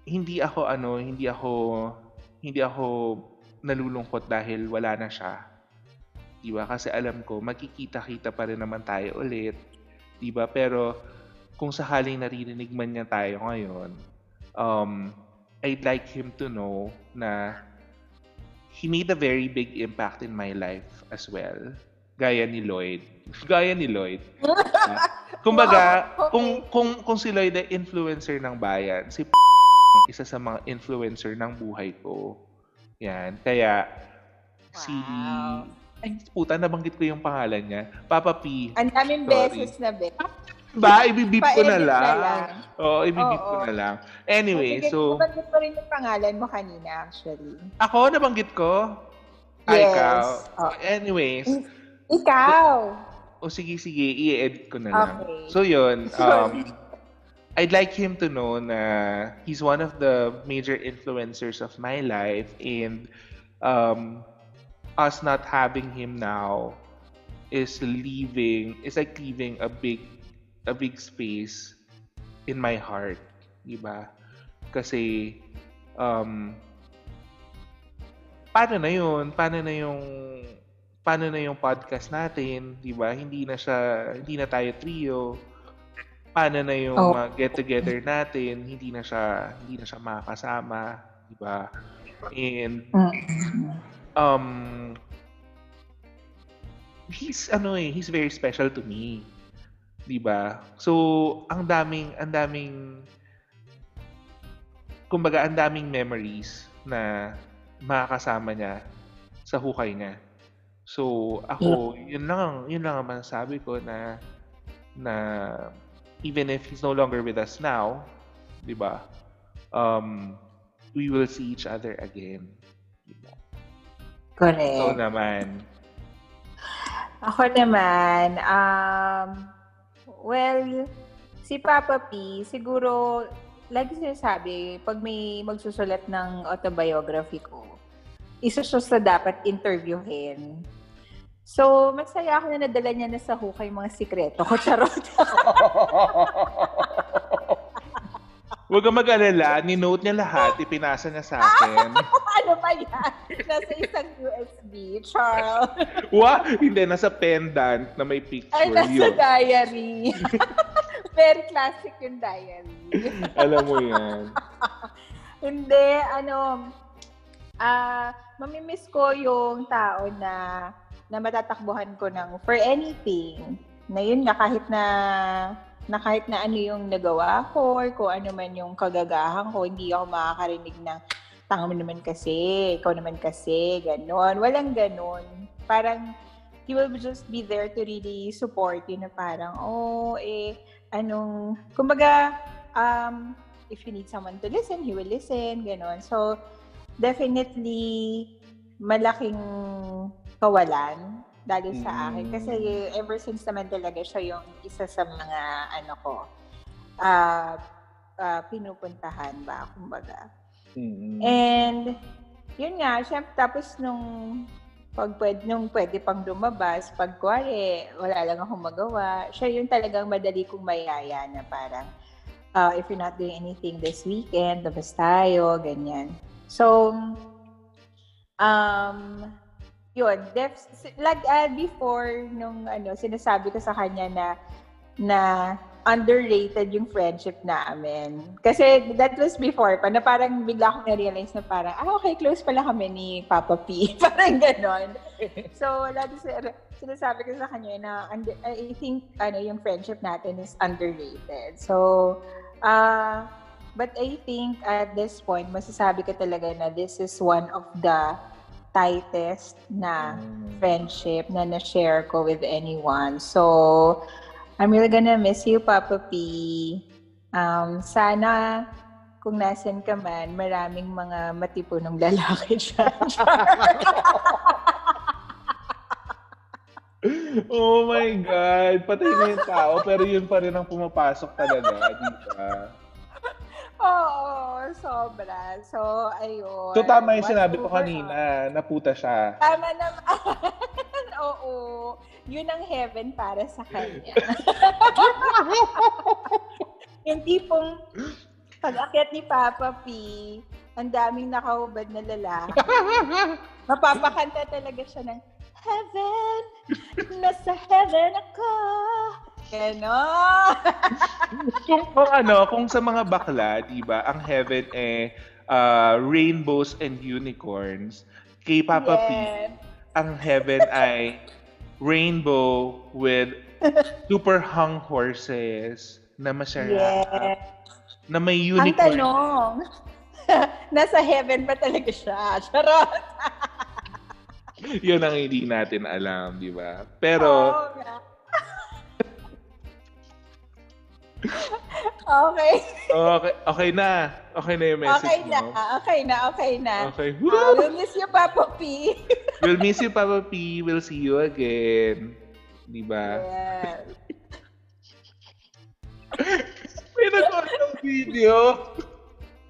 B: hindi ako ano, hindi ako, hindi ako nalulungkot dahil wala na siya. Di ba? Kasi alam ko, magkikita-kita pa rin naman tayo ulit. Di ba? Pero, kung sakaling naririnig man niya tayo ngayon, um, I'd like him to know na he made a very big impact in my life as well. Gaya ni Lloyd. Gaya ni Lloyd. Kumbaga,
D: Wow, okay.
B: kung, kung, kung si Lloyd ay influencer ng bayan, si isa sa mga influencer ng buhay ko. Yan. Kaya, si...
D: Wow.
B: Ay, puta, nabanggit ko yung pangalan niya. Papa P.
D: Ang daming
B: Sorry.
D: beses na be.
B: Ba, ibibip ko na
D: Pa-edit na
B: lang.
D: lang.
B: Oo, ibibip ko na lang. Anyway,
D: Sige,
B: so...
D: Nabanggit mo rin yung pangalan mo kanina, actually.
B: Ako, nabanggit ko? Ay,
D: Yes.
B: ikaw.
D: Oh.
B: Anyways,
D: Ikaw!
B: o sige, sige, i-edit ko na lang.
D: Okay.
B: So yun, um, I'd like him to know na he's one of the major influencers of my life and um, us not having him now is leaving, is like leaving a big, a big space in my heart. Diba? Kasi, um, paano na yun? Paano na yung paano na yung podcast natin, 'di ba? Hindi na siya hindi na tayo trio. Paano na yung
D: Oh.
B: mga get together natin? Hindi na siya hindi na siya makakasama, 'di ba? And
D: Mm.
B: um he's ano eh, he's very special to me. 'Di ba? So, ang daming ang daming kumbaga ang daming memories na makakasama niya sa hukay niya. So, ako, yun lang, ang- yun lang ang masasabi ko na na even if he's no longer with us now, 'di ba? Um, we will see each other again. Diba?
D: Correct.
B: So naman,
D: Ako naman, um, Well, si Papa P, siguro, lagi sinasabi, pag may magsusulat ng autobiography ko, isa siya sa dapat interviewin. So, masaya ako na nadala niya na sa hukay mga sikreto ko. Charot.
B: Huwag kang mag-alala, ni-note niya lahat, ipinasa niya sa akin.
D: ano ba yan? Nasa isang USB, Charles.
B: Wa, hindi, nasa pendant na may picture
D: Ay, nasa
B: yun.
D: diary. Very classic yung diary.
B: Alam mo yan.
D: Hindi, ano, ah, mamimiss ko yung tao na na matatakbuhan ko ng for anything. Na yun nga, kahit na na kahit na ano yung nagawa ko or kung ano man yung kagagahan ko, hindi ako makakarinig ng tanga mo naman kasi, ikaw naman kasi, ganon. Walang ganon. Parang, he will just be there to really support you na parang, oh, eh, anong, kumbaga, um, if you need someone to listen, he will listen, ganon. So, definitely, malaking kawalan dahil sa akin.
B: Mm.
D: Kasi ever since naman talaga siya yung isa sa mga, ano ko, ah ah, pinupuntahan ba, kumbaga.
B: Mm-mm.
D: And, yun nga, syempre, tapos nung pag pwede, nung pwede pang lumabas, pag kuwari, wala lang akong magawa, siya yung talagang madali kong mayaya na parang, uh, if you're not doing anything this weekend, labas tayo, ganyan. So, um, yun, def, like uh, before, nung ano, sinasabi ko sa kanya na, na underrated yung friendship namin. Kasi that was before pa, na parang bigla akong na-realize na parang, ah, okay, close pala kami ni Papa P. parang ganon. So, lagi sa- sinasabi ko sa kanya na under, I think ano yung friendship natin is underrated. So, uh, but I think at this point, masasabi ko talaga na this is one of the tightest na friendship na na-share ko with anyone. So, I'm really gonna miss you, Papa P. Um, sana kung nasan ka man, maraming mga matipunong lalaki dyan.
B: Oh my God! Patay na yung tao, pero yun pa rin ang pumapasok talaga, di ba?
D: Oo, sobra. So, ayun.
B: So tama yung sinabi ko kanina, naputa siya.
D: Tama naman. Oo. Yun ang heaven para sa kanya. yung tipong pag-akit ni Papa P, ang daming nakahubad na lalaki. Mapapakanta talaga siya ng Heaven! Nasa heaven ako! Ganon!
B: kung, kung ano, kung sa mga bakla, di ba, ang heaven eh uh, rainbows and unicorns. Kay Papa P,
D: Yes.
B: ang heaven ay rainbow with super hung horses na masarap.
D: Yes.
B: Na may
D: Ang
B: unicorn.
D: tanong, nasa heaven ba talaga siya? Charot!
B: Yun ang hindi natin alam, di ba? Pero,
D: Oo nga. Okay.
B: okay, okay na. Okay na yung message
D: Okay na.
B: mo.
D: Okay na. Okay na.
B: Okay.
D: Uh, we'll miss you, Papa P.
B: We'll miss you, Papa P. We'll see you again. Di ba?
D: Yes.
B: May nag ng video.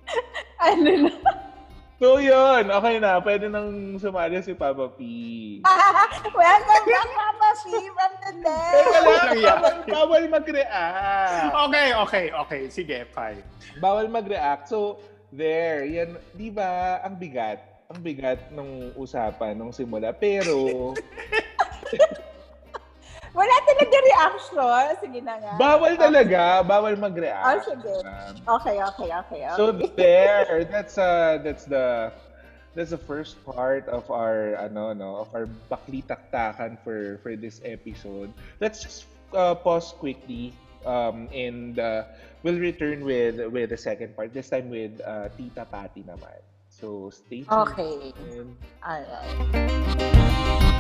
D: Ano na?
B: So, yun. Okay na. Pwede nang sumali si Papa P.
D: Welcome back, Papa P, from the dead.
B: Teka lang. Bawal, bawal mag-react.
C: Okay, okay, okay. Sige, fine.
B: Bawal mag-react. So, there. Yan. Di ba? Ang bigat. Ang bigat nung usapan nung simula. Pero,
D: Wala talaga reaction. Sige na nga.
B: bawal talaga. Bawal mag-react.
D: Oh, sige. Okay, okay, okay. okay.
B: So there, that's uh that's the that's the first part of our ano no of our baklitaktakan for for this episode. Let's just uh, pause quickly um and uh, we'll return with with the second part this time with uh, Tita Patty naman. So stay tuned.
D: Okay. Alright.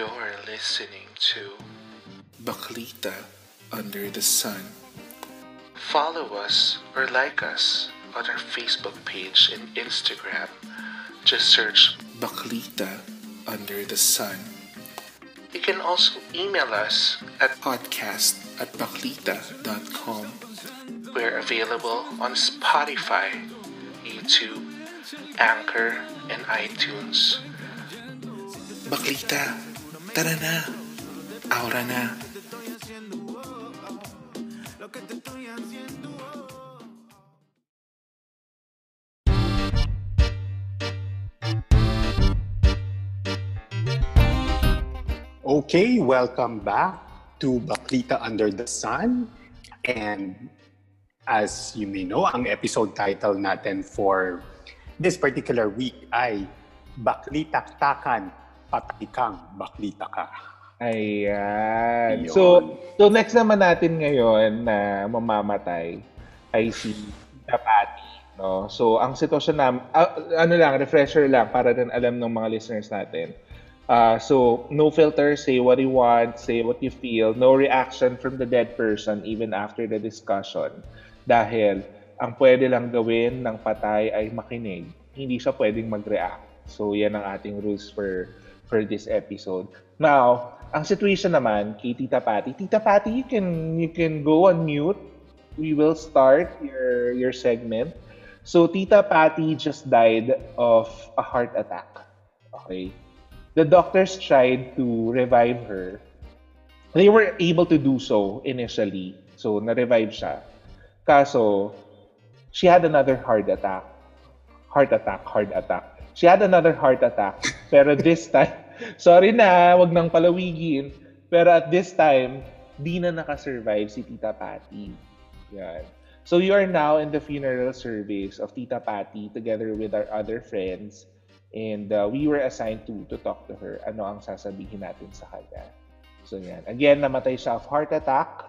A: You're listening to Baklita Under the Sun. Follow us or like us on our Facebook page and Instagram. Just search Baklita Under the Sun. You can also email us at podcast at baklita.com. We're available on Spotify, YouTube, Anchor, and iTunes. Baklita, tara na. Aura na.
C: Okay, welcome back to Baklita Under the Sun. And as you may know, ang episode title natin for this particular week ay Baklitaktakan, patay kang baklita ka.
B: Ayan.
C: Yun.
B: So, so next naman natin ngayon na mamamatay ay si Tita Patty. No? So, ang sitwasyon na, ano lang, refresher lang para din alam ng mga listeners natin. Uh, so, no filter, say what you want, say what you feel, no reaction from the dead person even after the discussion. Dahil, ang pwede lang gawin ng patay ay makinig. Hindi siya pwedeng mag-react. So, yan ang ating rules for for this episode. Now, ang situation naman kay Tita Patty, Tita Patty, you can you can go on mute. We will start your your segment. So Tita Patty just died of a heart attack. Okay. The doctors tried to revive her. They were able to do so initially. So na-revive siya. Kaso she had another heart attack. Heart attack, heart attack. She had another heart attack. Pero this time, sorry na, wag nang palawigin. Pero at this time, di na nakasurvive si Tita Patty. Yan. So you are now in the funeral service of Tita Patty together with our other friends. And uh, we were assigned to to talk to her. Ano ang sasabihin natin sa kanya. So yan. Again, namatay siya of heart attack.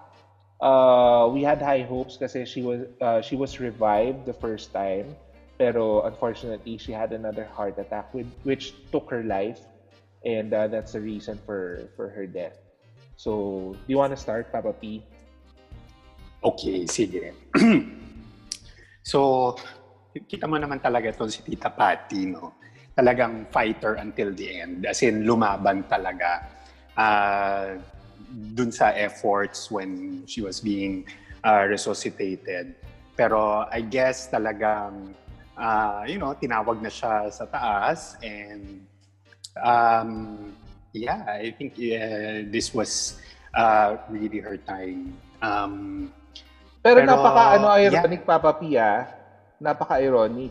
B: Uh, we had high hopes kasi she was uh, she was revived the first time. Pero unfortunately, she had another heart attack with, which took her life. And uh, that's the reason for, for her death. So, do you want to start, Papa P?
C: Okay, sige. so, kita mo naman talaga ito si Tita Patty, no? Talagang fighter until the end. As in, lumaban talaga. Uh, dun sa efforts when she was being uh, resuscitated. Pero I guess talagang, uh, you know, tinawag na siya sa taas and um, yeah, I think uh, this was uh, really her time. Um,
B: Pero,
C: Pero,
B: napaka ano ironic Papa P ah. Napaka ironic.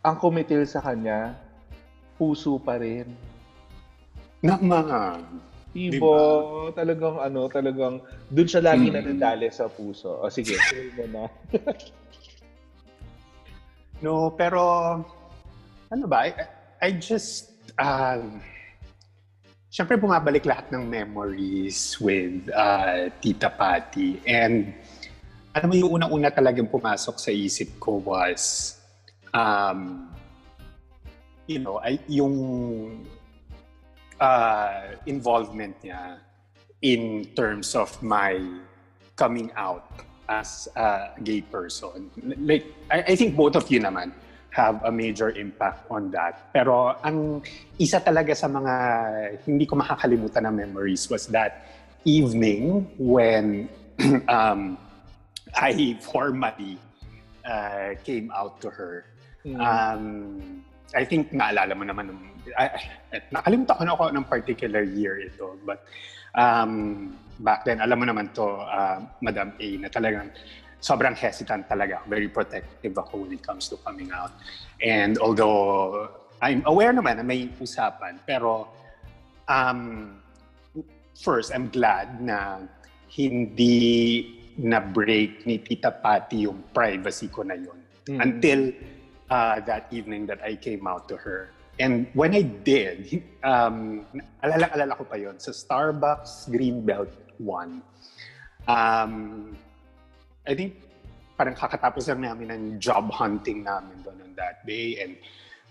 B: Ang kumitil sa kanya, puso pa rin.
C: naman.
B: Ibo, talagang ano, talagang doon siya lagi nadadali sa puso. O sige, mo na.
C: No, pero ano ba? I, I just um Siyempre bumabalik lahat ng memories with uh, Tita Patty and alam mo yung unang-una talagang pumasok sa isip ko was um you know, ay, yung uh, involvement niya in terms of my coming out as a gay person. Like, I, I think both of you naman have a major impact on that. Pero ang isa talaga sa mga hindi ko makakalimutan na memories was that evening when um, I formally uh, came out to her. Um, I think naalala mo naman, I, I, nakalimutan ko na ako ng particular year ito. But um, back then, alam mo naman to, uh, Madam A, na talagang sobrang hesitant talaga. Very protective ako when it comes to coming out. And although I'm aware naman na may usapan, pero um, first, I'm glad na hindi na-break ni Tita Patty yung privacy ko na yun.
B: Mm.
C: Until uh, that evening that I came out to her. And when I did, um, alala-alala ko pa yon sa Starbucks Greenbelt 1. Um, I think parang kakatapos lang namin ng job hunting namin doon on that day. And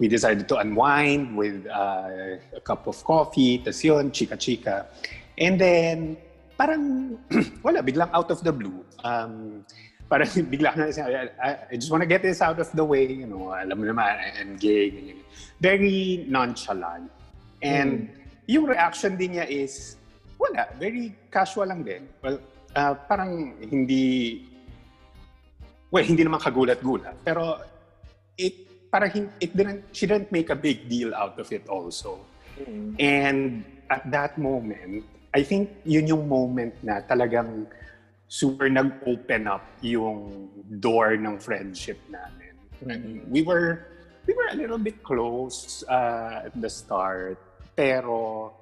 C: we decided to unwind with uh, a cup of coffee, tas yun, chika-chika. And then, parang, wala, biglang out of the blue. Um, parang bigla na I, I just want to get this out of the way, you know, alam mo naman, I'm gay, ganyan. Very nonchalant. And mm. yung reaction din niya is, wala, very casual lang din. Well, uh, parang hindi, well, hindi naman kagulat-gulat. Pero, it, parang, it didn't, she didn't make a big deal out of it also. Mm. And at that moment, I think yun yung moment na talagang super nag-open up yung door ng friendship namin. Mm-hmm. We were we were a little bit close uh, at the start, pero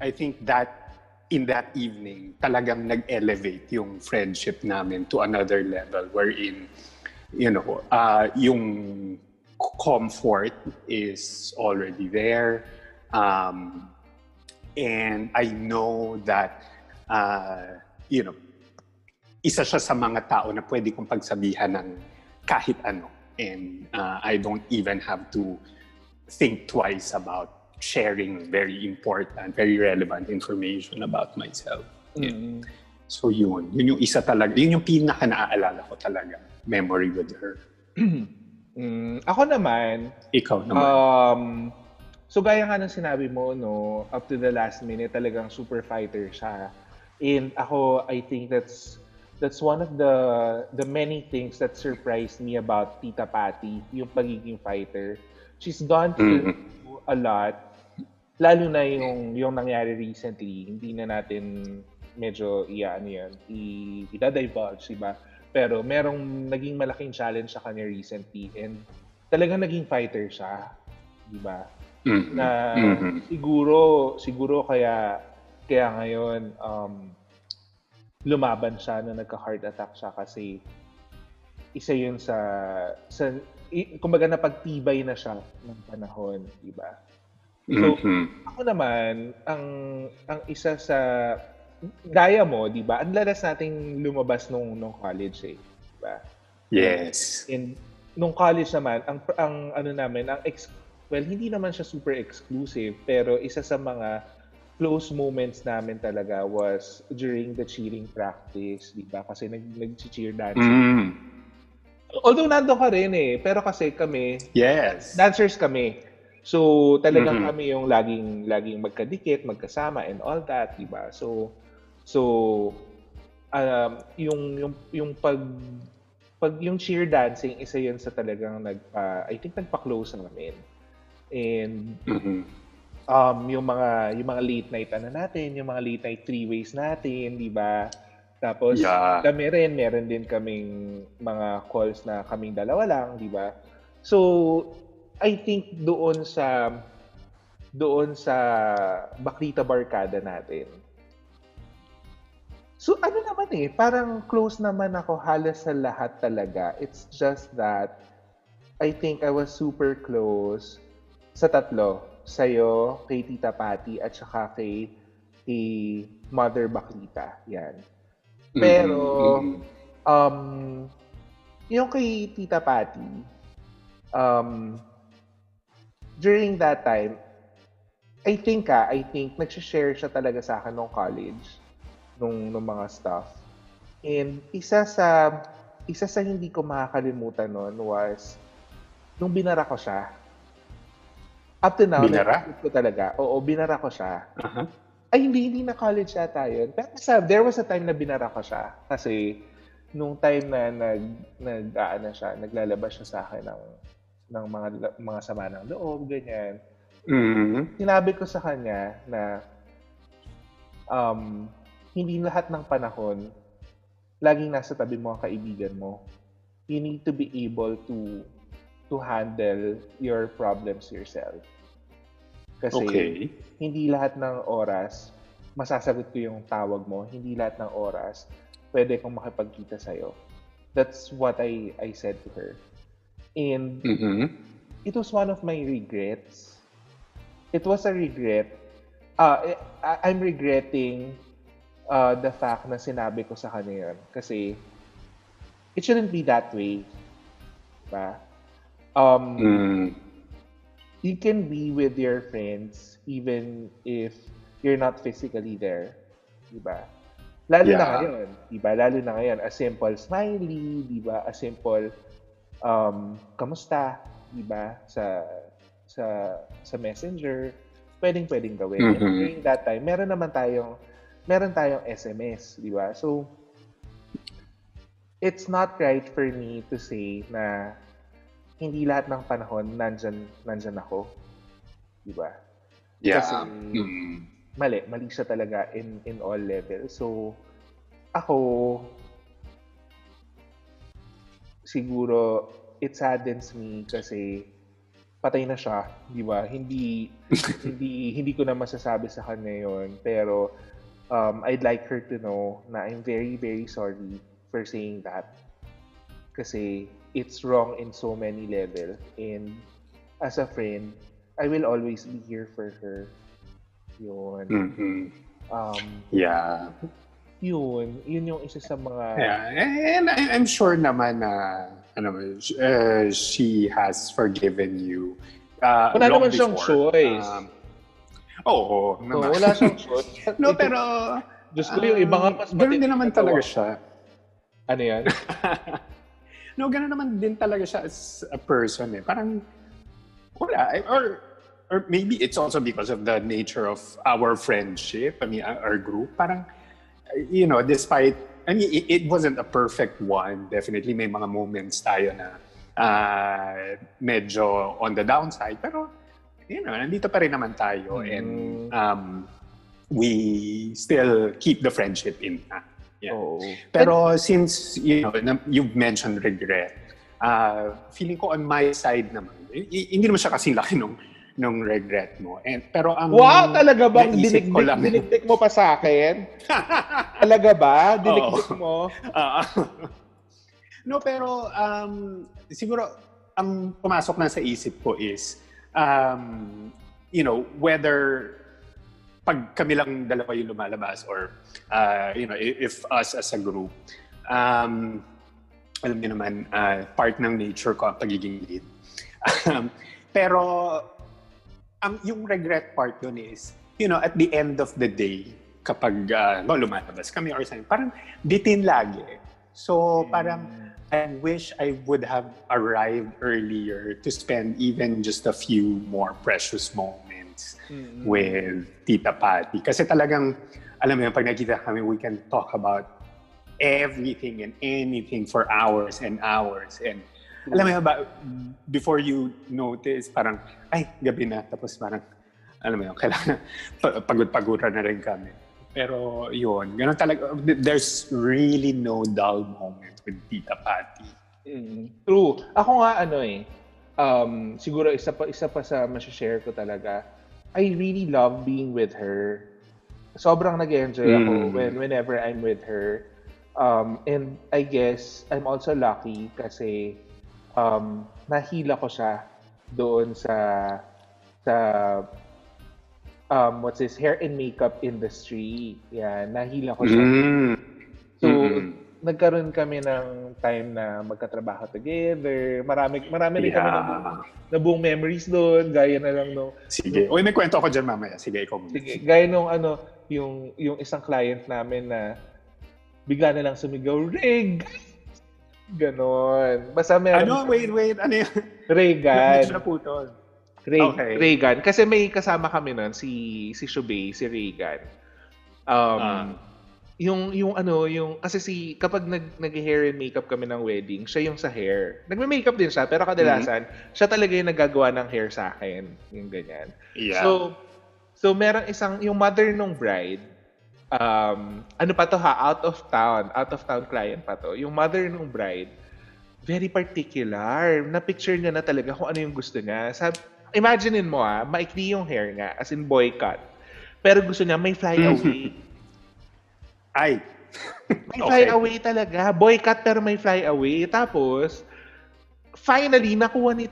C: I think that in that evening, talagang nag-elevate yung friendship namin to another level wherein, you know, uh, yung comfort is already there. Um, And I know that, uh, you know, isa siya sa mga tao na pwede kong pagsabihan ng kahit ano. And uh, I don't even have to think twice about sharing very important, very relevant information about myself. Mm-hmm. So yun, yun yung isa talaga, yun yung pinaka naaalala ko talaga, memory with her.
B: mm, ako naman,
C: ikaw naman.
B: Um, So gaya nga ng sinabi mo, no, up to the last minute, talagang super fighter siya. And ako, I think that's that's one of the the many things that surprised me about Tita Patty, yung pagiging fighter. She's gone through mm-hmm. a lot, lalo na yung yung nangyari recently. Hindi na natin medyo iyaano yan, i, i-divulge, diba? Pero merong naging malaking challenge sa kanya recently and talagang naging fighter siya, di ba?
C: Mm-hmm.
B: Na
C: mm-hmm.
B: siguro siguro kaya kaya ngayon um, lumaban siya na nagka-heart attack siya kasi isa yun sa sa kumbaga napagtibay na siya ng panahon, di ba? So, mm-hmm. ako naman, ang ang isa sa gaya mo, di ba? Ang lalas nating lumabas nung nung college eh, di ba?
C: Yes.
B: And nung college naman, ang ang ano namin, ang ex, well, hindi naman siya super exclusive, pero isa sa mga close moments namin talaga was during the cheering practice, di ba? Kasi nag, nag-cheer dancing. Mm. Although nando ka rin eh, pero kasi kami,
C: yes.
B: dancers kami. So, talagang mm-hmm. kami yung laging laging magkadikit, magkasama and all that, di ba? So, so um, yung yung yung pag pag yung cheer dancing isa yun sa talagang nagpa I think nagpa-close namin and
C: mm-hmm.
B: Um yung mga yung mga late night ano natin, yung mga late night three ways natin, 'di ba? Tapos
C: yeah.
B: kami rin meron din kaming mga calls na kaming dalawa lang, 'di ba? So I think doon sa doon sa Baklita Barkada natin. So ano naman eh, parang close naman ako halos sa lahat talaga. It's just that I think I was super close sa tatlo, sa'yo, kay Tita Patty, at saka kay, kay Mother Baklita. Yan. Pero, mm-hmm. um, yung kay Tita Patty, um, during that time, I think ah, I think nag-share siya talaga sa akin nung college nung nung mga stuff. And isa sa isa sa hindi ko makakalimutan noon was nung binara ko siya Up to now,
C: binara?
B: ko talaga. Oo, binara ko siya.
C: Uh-huh.
B: Ay, hindi, hindi na college yata yun. Pero sa, there was a time na binara ko siya. Kasi, nung time na nag, nag, uh, siya, naglalabas siya sa akin ng, ng mga, mga sama ng loob, ganyan.
C: Mm-hmm.
B: Sinabi ko sa kanya na um, hindi lahat ng panahon laging nasa tabi mo ang kaibigan mo. You need to be able to to handle your problems yourself. Kasi
C: okay.
B: hindi lahat ng oras masasagot ko yung tawag mo. Hindi lahat ng oras pwede kong makipagkita sa'yo. That's what I, I said to her. And
C: mm-hmm.
B: it was one of my regrets. It was a regret. Uh, I'm regretting uh, the fact na sinabi ko sa kanya yun. Kasi it shouldn't be that way. Diba? Um,
C: mm.
B: you can be with your friends even if you're not physically there. Diba? Lalo na
C: Yeah.
B: ngayon. Diba? Lalo na ngayon. A simple smiley, diba? A simple um, kamusta, diba? Sa sa sa messenger, pwedeng pwedeng gawin. And
C: Mhm.
B: during that time, meron naman tayong meron tayong SMS, di ba? So, it's not right for me to say na hindi lahat ng panahon nandyan, nandyan ako. Di ba?
C: Yeah.
B: Kasi-
C: Mm.
B: Mali. Mali siya talaga in, in all levels. So, ako, siguro, it saddens me kasi patay na siya, di ba? Hindi, hindi, hindi ko na masasabi sa kanya yon Pero, um, I'd like her to know na I'm very, very sorry for saying that. Kasi it's wrong in so many levels. And as a friend, I will always be here for her. Yun.
C: Mhm.
B: Um,
C: Yeah.
B: yun. Yun yung isa sa mga...
C: Yeah, and I- I'm sure naman na ano, uh, she has forgiven you. Uh,
B: Wala
C: long
B: naman siyang choice.
C: Um, Oo,
B: So,
C: naman.
B: wala siyang choice.
C: no, pero...
B: Diyos ko, yung iba nga mas
C: um, Ganun
B: matindi
C: din naman talaga siya.
B: Ano yan?
C: no, ganun naman din talaga siya as a person eh. Parang, wala. eh, Or, or maybe it's also because of the nature of our friendship, I mean, our group. Parang, you know, despite, I mean, it, it wasn't a perfect one. Definitely may mga moments tayo na uh, medyo on the downside. Pero, you know, nandito pa rin naman tayo. And
B: Mm.
C: um, we still keep the friendship intact. Yeah.
B: Oo.
C: Pero since, you know, you've mentioned regret, uh, feeling ko on my side naman, i- hindi naman siya kasing laki nung, nung regret mo. And, pero ang...
B: Wow, talaga
C: ko
B: dinikdik,
C: lang-
B: dinikdik mo pa sa akin? Talaga ba? Dinikdik mo?
C: Ah, no, pero um, siguro ang pumasok na sa isip ko is, um, you know, whether pag kami lang dalawa yung lumalabas or, uh, you know, if us as a group, um, alam niyo naman, uh, part ng nature ko ang pagiging lead. Um, pero, ang, yung regret part dun is, you know, at the end of the day, kapag uh, no, lumalabas kami or something, parang bitin lagi. So, parang, I wish I would have arrived earlier to spend even just a few more precious moments
B: Mm.
C: with Tita Patty. Kasi talagang, alam mo yun, pag nakita kami, we can talk about everything and anything for hours and hours. And alam mo yun, ba, before you notice, parang, ay, gabi na. Tapos parang, alam mo yun, kailangan, pa- pagod-paguran na rin kami. Pero yun, ganun talaga. There's really no dull moment with Tita Patty.
B: Mm, True. Ako nga ano eh, um, siguro isa pa, isa pa sa share ko talaga, I really love being with her. Sobrang nag-enjoy ako
C: Mm.
B: when, whenever I'm with her. Um, and I guess I'm also lucky kasi um, nahila ko siya doon sa sa um, what's this, hair and makeup industry. Yan, nahila ko siya.
C: Mm.
B: So,
C: Mm.
B: Nagkaroon kami ng time na magkatrabaho together. Marami, marami rin kami
C: Yeah.
B: nabuong, nabuong memories doon. Gaya na lang no.
C: Sige. Uy, may kwento ako dyan mamaya. Sige, ikaw muna.
B: Sige, gaya nung ano, yung, yung isang client namin na bigla na lang sumigaw, Rig! Ganon. Basta meron.
C: Ano? Wait, wait. Ano yun?
B: Regan.
C: Medyo naputol.
B: Ray,
C: Okay.
B: Reagan. Kasi may kasama kami nun, si, si Shubey, si Reagan. Um,
C: Ah.
B: Yung, yung ano, yung, kasi si, kapag nag, nag-hair and makeup kami ng wedding, siya yung sa hair. Nagme-makeup din siya, pero kadalasan, siya talaga yung nagagawa ng hair sa akin. Yung ganyan.
C: Yeah.
B: So, so meron isang, yung mother nung bride, um, ano pa to ha, out of town, out of town client pa to. Yung mother nung bride, very particular. Na-picture niya na talaga kung ano yung gusto niya. Sab imaginein mo ah, maikli yung hair nga, as in boy cut. Pero gusto niya may fly away.
C: Ay.
B: May fly away talaga. Boy cut pero may fly away. Tapos, finally, nakuha ni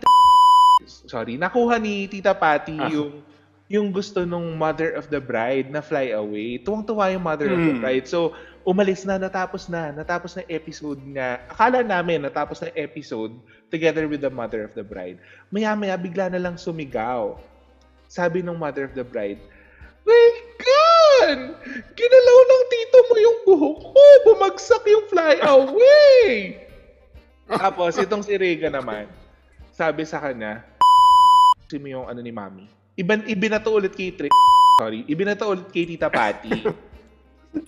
B: sorry, nakuha ni Tita Patty
C: Ah.
B: yung yung gusto nung mother of the bride na fly away. Tuwang-tuwa yung mother of the
C: Mm.
B: bride. So, umalis na, natapos na, natapos na episode nga. Akala namin natapos na episode together with the mother of the bride. Maya-maya, bigla na lang sumigaw. Sabi ng mother of the bride, My God! Ginalaw ng tito mo yung buhok ko! Bumagsak yung fly away! Tapos, itong si Rega naman, sabi sa kanya, si mo yung ano ni mami. Iban, ibinato ulit kay Trick, sorry, ibinato ulit kay Tita Patty.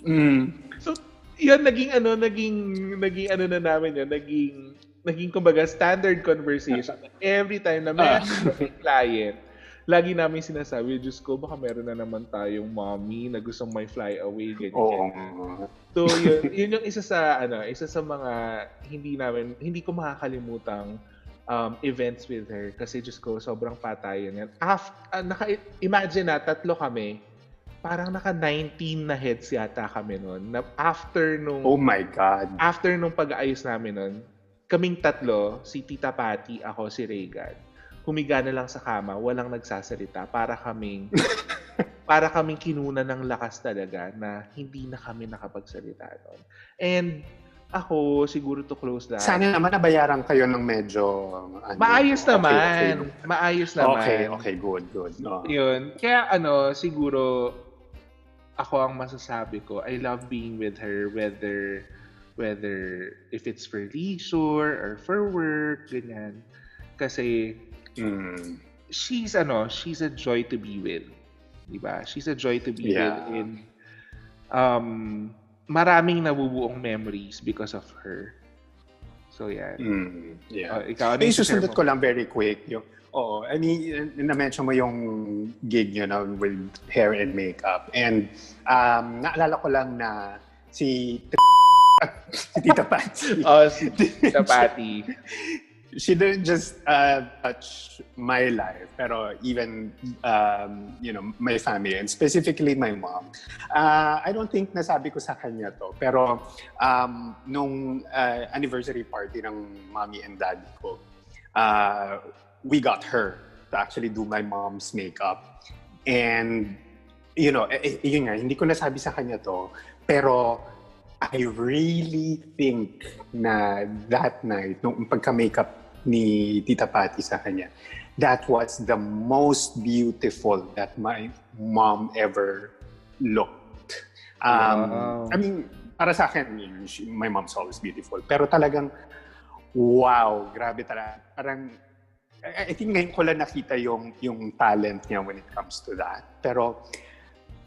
C: Mm.
B: So, yun, naging ano, naging, naging ano na namin yun, naging, naging kumbaga standard conversation. Every time na may client, lagi namin sinasabi, Diyos ko, baka meron na naman tayong mommy na gustong may fly away, ganyan.
C: Oo.
B: ganyan. So, yun, yun yung isa sa, ano, isa sa mga hindi namin, hindi ko makakalimutang um, events with her kasi Diyos ko, sobrang patayan yan. Af, uh, naka, imagine na, tatlo kami, parang naka-19 na heads yata kami noon. Na after nung
C: Oh my God.
B: after nung pag-aayos namin noon, kaming tatlo, si Tita Patty, ako, si Regan, humiga na lang sa kama, walang nagsasalita para kaming para kaming kinuna ng lakas talaga na hindi na kami nakapagsalita noon. And ako, siguro to close that.
C: Sana naman nabayaran kayo ng medyo... Ano,
B: Maayos
C: okay,
B: naman.
C: Okay,
B: Maayos naman.
C: okay, okay, good, good. No.
B: Yun. Kaya ano, siguro ako ang masasabi ko, I love being with her whether whether if it's for leisure or for work, ganyan. Kasi
C: Mm.
B: she's ano, she's a joy to be with. 'Di ba? She's a joy to be
C: Yeah.
B: with and um maraming nabubuong memories because of her. So yan.
C: Mm. Yeah.
B: Oh, ikaw ano
C: Ay,
B: yung share
C: susundot
B: mo?
C: ko lang very quick. Yung, oo, I mean, na-mention mo yung gig nyo na with hair and makeup. And um, naalala ko lang na si si Tita Patsy.
B: Oh, si Tita Patty.
C: she didn't just uh, touch my life, pero even um, you know my family and specifically my mom. Uh, I don't think nasabi ko sa kanya to, pero um, nung uh, anniversary party ng mommy and daddy ko, uh, we got her to actually do my mom's makeup, and you know, eh, eh, yun nga, hindi ko nasabi sa kanya to, pero I really think na that night, nung pagka-makeup ni Tita Patty sa kanya, that was the most beautiful that my mom ever looked. Um,
B: Wow.
C: I mean, para sa akin, she- my mom's always beautiful. Pero talagang, wow, grabe talaga. Parang, I, I think ngayon ko lang nakita yung, yung talent niya when it comes to that. Pero,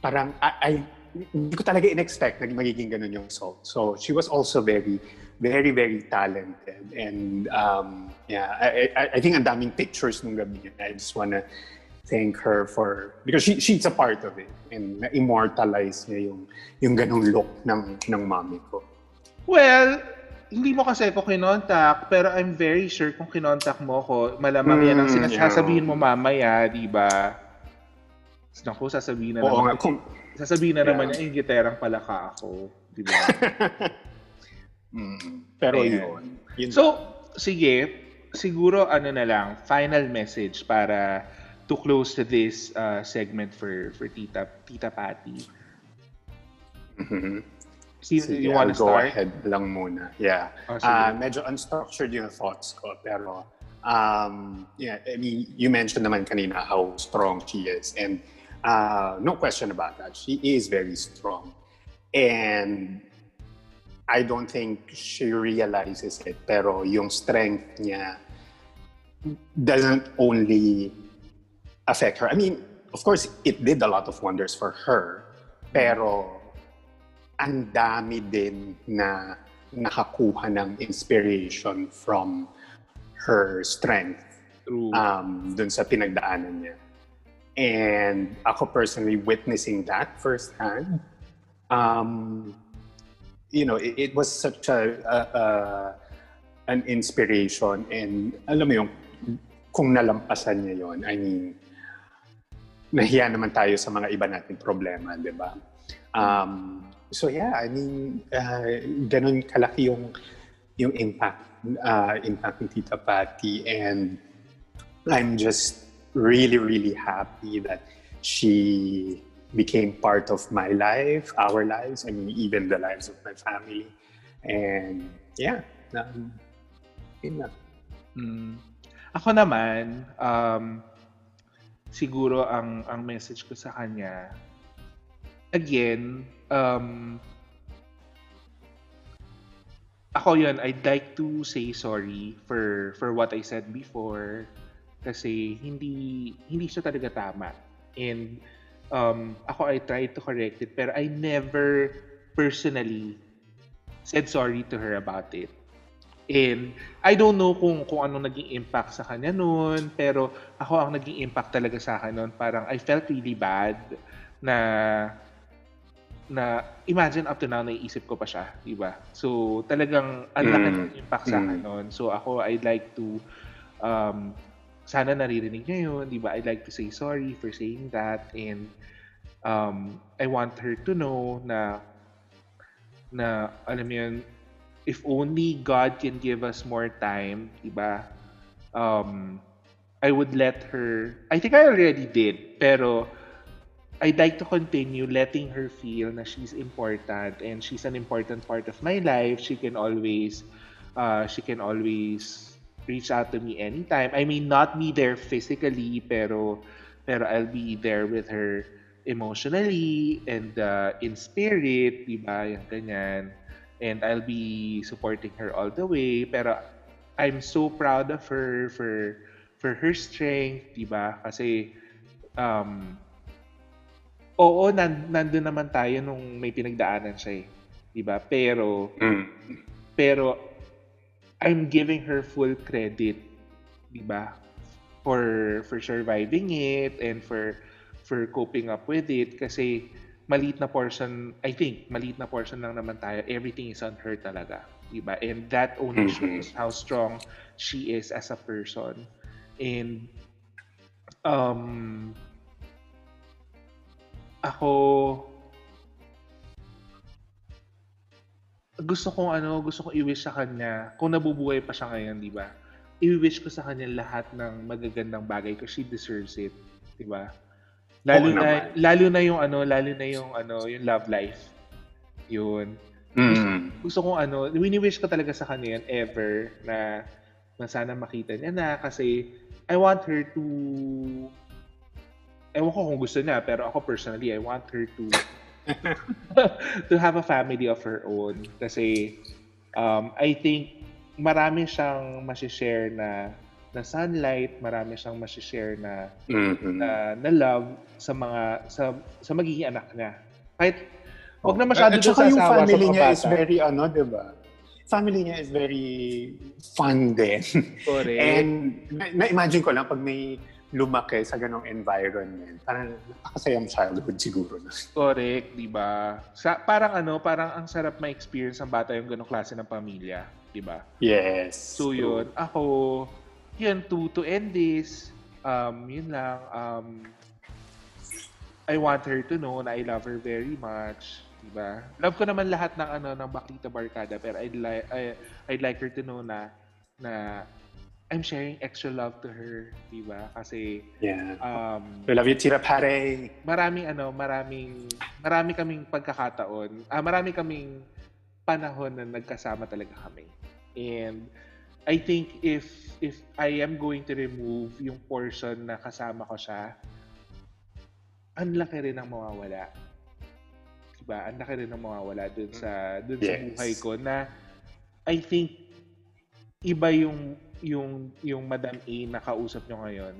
C: parang, I, I hindi ko talaga in-expect na magiging ganun yung result. So, she was also very, very, very talented. And, um, yeah, I, I, I think ang daming pictures nung gabi yun. I just wanna thank her for, because she, she's a part of it. And na-immortalize niya yung, yung ganung look ng, ng mommy ko.
B: Well, hindi mo kasi ako kinontak, pero I'm very sure kung kinontak mo ko, malamang yan ang
C: Mm,
B: sinasabihin
C: yeah.
B: mo mamaya, di ba? Naku, sasabihin na
C: Oo
B: naman.
C: nga, kung,
B: Sasabihin na
C: Yeah.
B: naman niya, yung giterang pala ka ako. Di ba?
C: mm, pero
B: Ayan.
C: yun. yun
B: so, sige, siguro ano na lang, final message para to close to this uh, segment for for Tita Tita Patty.
C: Mhm.
B: Sino,
C: Sige,
B: you wanna
C: I'll go
B: start?
C: ahead lang muna. Yeah.
B: Oh, sige.
C: Ah, medyo unstructured yung thoughts ko, pero um, yeah, I mean, you mentioned naman kanina how strong she is. And uh, no question about that. She is very strong. And I don't think she realizes it, pero yung strength niya doesn't only affect her. I mean, of course, it did a lot of wonders for her, pero ang dami din na nakakuha ng inspiration from her strength
B: True.
C: um, dun sa pinagdaanan niya. And ako personally witnessing that firsthand, um, you know, it, it was such a, a, a- an inspiration and alam mo yung kung nalampasan niya yon I mean, nahiya naman tayo sa mga iba nating problema, di ba? Um, so yeah, I mean, uh, ganun kalaki yung yung impact uh, impact ng Tita Patty and I'm just really really happy that she became part of my life, our lives, I mean, even the lives of my family. And yeah, um, yun na.
B: Mm. Ako naman, um, siguro ang ang message ko sa kanya, again, um, ako yun, I'd like to say sorry for for what I said before kasi hindi hindi siya talaga tama. And um, ako I tried to correct it pero I never personally said sorry to her about it. And I don't know kung kung ano naging impact sa kanya noon, pero ako ang naging impact talaga sa akin noon, parang I felt really bad na na imagine up to now naiisip ko pa siya, di ba? So talagang ang laki
C: Mm.
B: ng impact sa akin
C: Mm.
B: noon. So ako I'd like to um sana naririnig niya yun, di ba? I'd like to say sorry for saying that and um I want her to know na na alam mo yun, if only God can give us more time, di ba? Um, I would let her, I think I already did, pero I'd like to continue letting her feel na she's important and she's an important part of my life. She can always, uh, she can always reach out to me anytime. I mean, not be there physically, pero, pero I'll be there with her emotionally and uh, in spirit, di ba? Yung ganyan. And I'll be supporting her all the way. Pero I'm so proud of her for for her strength, di ba? Kasi um, oo, nan, nandun naman tayo nung may pinagdaanan siya eh. Di ba? Pero,
C: Mm.
B: pero, I'm giving her full credit, di ba? For, for surviving it and for, for coping up with it kasi maliit na portion, I think, maliit na portion lang naman tayo. Everything is on her talaga. Di ba? And that only shows how strong she is as a person. And, um, ako, gusto kong ano, gusto kong i-wish sa kanya, kung nabubuhay pa siya ngayon, di ba? I-wish ko sa kanya lahat ng magagandang bagay kasi she deserves it, di ba? Lalo
C: Oo
B: na
C: naman.
B: lalo na yung ano, lalo na yung ano, yung love life. Yun.
C: Mm.
B: Gusto kong ano, wini-wish ko talaga sa kanya yan ever na na sana makita niya na kasi I want her to ewan ko kung gusto niya pero ako personally I want her to to have a family of her own kasi um, I think marami siyang masishare na na sunlight, marami siyang masishare na
C: Mhm.
B: na, na love sa mga sa sa magiging anak niya. Kahit wag na masyado sa
C: yung
B: asawa sa
C: family
B: mga
C: niya is very, ano, di ba? Family niya is very fun din.
B: Correct.
C: And na- na-imagine ko lang pag may lumaki sa ganong environment, parang napakasayang childhood siguro na.
B: Correct, di ba? Sa, parang ano, parang ang sarap ma-experience ng bata yung ganong klase ng pamilya, di ba?
C: Yes.
B: So yun, ako, yun, to, to end this, um, yun lang, um, I want her to know na I love her very much, di ba? Love ko naman lahat ng ano ng Baklita Barkada, pero I'd like I, I'd like her to know na na I'm sharing extra love to her, di ba? Kasi
C: Yeah.
B: um,
C: We love you, Tira Pare.
B: maraming ano, maraming marami kaming pagkakataon. Ah, marami kaming panahon na nagkasama talaga kami. And I think if if I am going to remove yung portion na kasama ko siya, ang laki rin ang mawawala. Diba? Ang laki rin ang mawawala dun sa dun sa
C: Yes.
B: buhay ko na I think iba yung yung yung Madam A na kausap nyo ngayon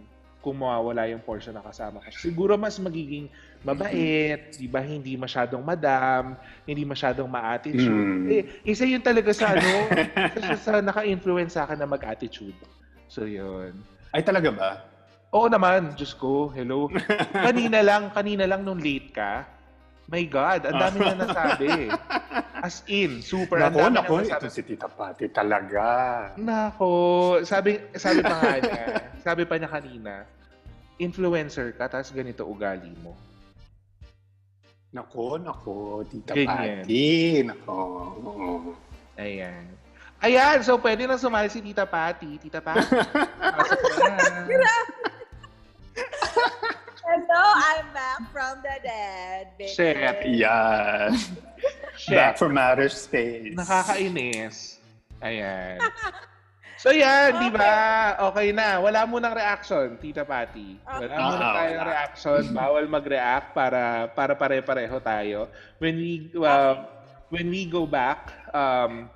B: kung mawawala yung portion na kasama ko. Siguro mas magiging mabait, di ba? Hindi masyadong madam, hindi masyadong ma-attitude.
C: Mm.
B: Eh, isa yun talaga sa ano, siya sa naka-influence sa akin na mag-attitude. So, yun.
C: Ay, talaga ba?
B: Oo naman, Diyos ko, hello. Kanina lang, kanina lang nung late ka, my God, ang dami na nasabi. As in, super, ang
C: Nako,
B: dami
C: nako,
B: na
C: ito si Tita Pati talaga.
B: Nako, sabi, sabi pa nga niya, sabi pa niya kanina, influencer ka, tapos ganito ugali mo.
C: Nako, nako, Tita
B: Ganyan.
C: Pati. Nako.
B: Ayan. Ayan, so pwede na sumali si Tita Patty. Tita Patty, pasok na.
D: Hello, I'm back from the dead.
B: Shit.
C: Yeah. Back
B: Shit.
C: from outer space.
B: Nakakainis. Ayan. So yan, di ba? Okay na. Wala mo ng reaction, Tita Patty. Wala mo na
C: Ah,
B: tayong reaction. Bawal mag-react para para pare-pareho tayo. When we uh, when we go back, um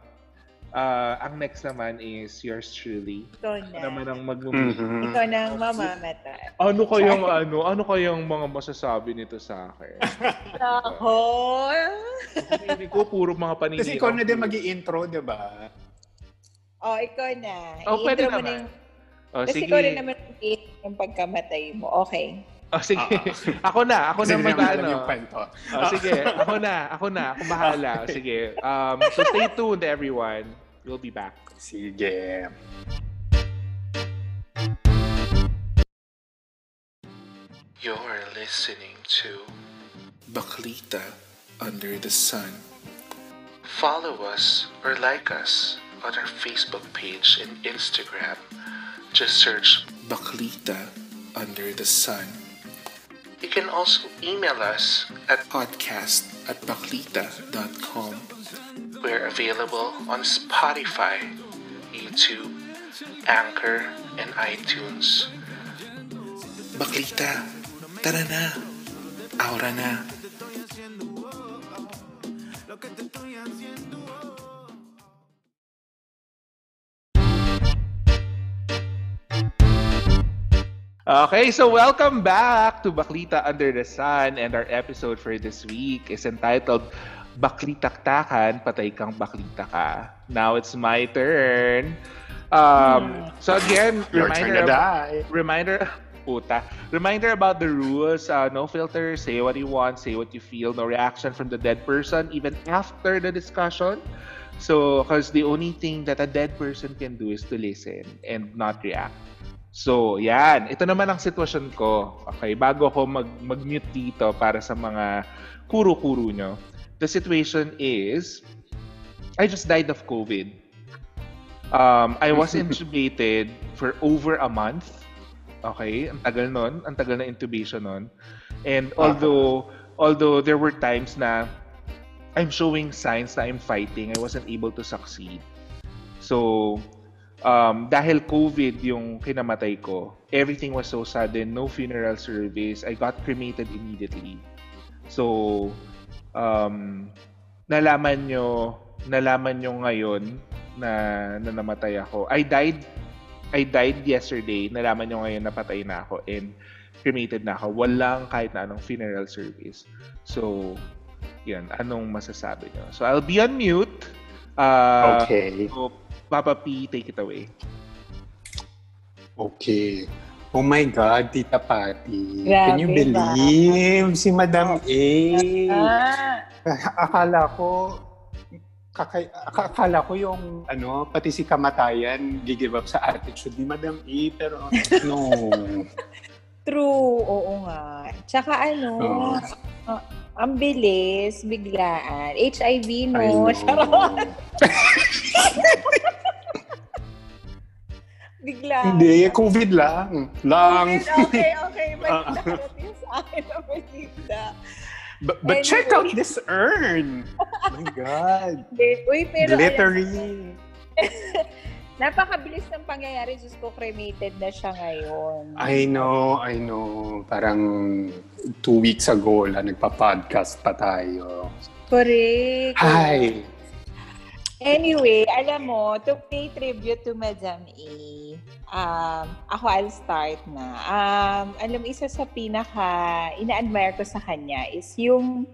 B: uh, ang next naman is yours truly.
D: Ikaw na.
B: naman ang magmumuli.
C: Mhm.
D: Ikaw na ang mamamatay.
B: Ano kayang ano? Ano kayang mga masasabi nito sa akin?
D: Ako.
B: Hindi ko puro mga panini.
C: Kasi ikaw na din mag intro di ba?
D: Oh, ikaw na.
B: Oh, pwede
D: I-intro mo na
B: naman.
D: yung...
B: Oh,
D: Kasi
B: sige.
D: ikaw rin naman yung pagkamatay mo. Okay.
B: Oh, sige.
C: Ah.
B: ako na. Ako
C: Kasi
B: na
C: alam
B: mag-ano.
C: yung kwento.
B: Oh, sige. Ako na. Ako na. Ako bahala. Sige. Um, so stay tuned, everyone. We'll be back.
C: Sige.
A: You're listening to Baklita Under the Sun. Follow us or like us on our Facebook page and Instagram. Just search Baklita Under the Sun. You can also email us at podcast at baklita.com. We're available on Spotify, YouTube, Anchor, and iTunes. Baklita, tara na. Aura na.
B: Okay, so welcome back to Baklita Under the Sun and our episode for this week is entitled Baklitaktakan, Patay Kang Baklita Ka. Now it's my turn. Um, so again,
C: Your turn
B: reminder
C: to die.
B: reminder puta reminder about the rules uh, no filter say what you want say what you feel no reaction from the dead person even after the discussion so because the only thing that a dead person can do is to listen and not react so yan. Ito naman ang sitwasyon ko. Okay bago ako mag mag-mute dito para sa mga kuro-kuro nyo the situation is I just died of COVID. Um, I was intubated for over a month. Okay, ang tagal nun, ang tagal na intubation nun. And although although there were times na I'm showing signs na I'm fighting, I wasn't able to succeed. So, um, dahil COVID yung kinamatay ko, everything was so sudden, no funeral service, I got cremated immediately. So, um, nalaman nyo, nalaman nyo ngayon na, na namatay ako. I died I died yesterday. Nalaman nyo ngayon na patay na ako and cremated na ako. Walang kahit na anong funeral service. So, yun. Anong masasabi nyo? So, I'll be on mute. Uh,
C: Okay.
B: So, Papa P, take it away.
C: Okay. Oh my God, Tita Patty.
D: Grabe
C: Can you believe si Madam A?
D: Ah,
C: Akala ko, kakay, ak- akala ko yung, ano, pati si kamatayan, gigive up sa attitude ni Madam A, pero no.
D: true. Oo nga. Tsaka ano,
C: Oo.
D: ah, ang bilis, biglaan. HIV, no? Charot. Biglaan.
C: Hindi, COVID lang. Lang.
D: Okay, okay. Nakarating sa akin na balita.
C: But, but check out
D: Anyway.
C: this urn. Oh my God.
D: Uy, pero
C: Glittery.
D: Napakabilis ng pangyayari. Diyos ko, cremated na siya ngayon.
C: I know, I know. Parang two weeks ago lang nagpa-podcast pa tayo.
D: Correct.
C: Hi!
D: Anyway, alam mo, to pay tribute to Madam A, um, ako I'll start na. Um, alam isa sa pinaka ina-admire ko sa kanya is yung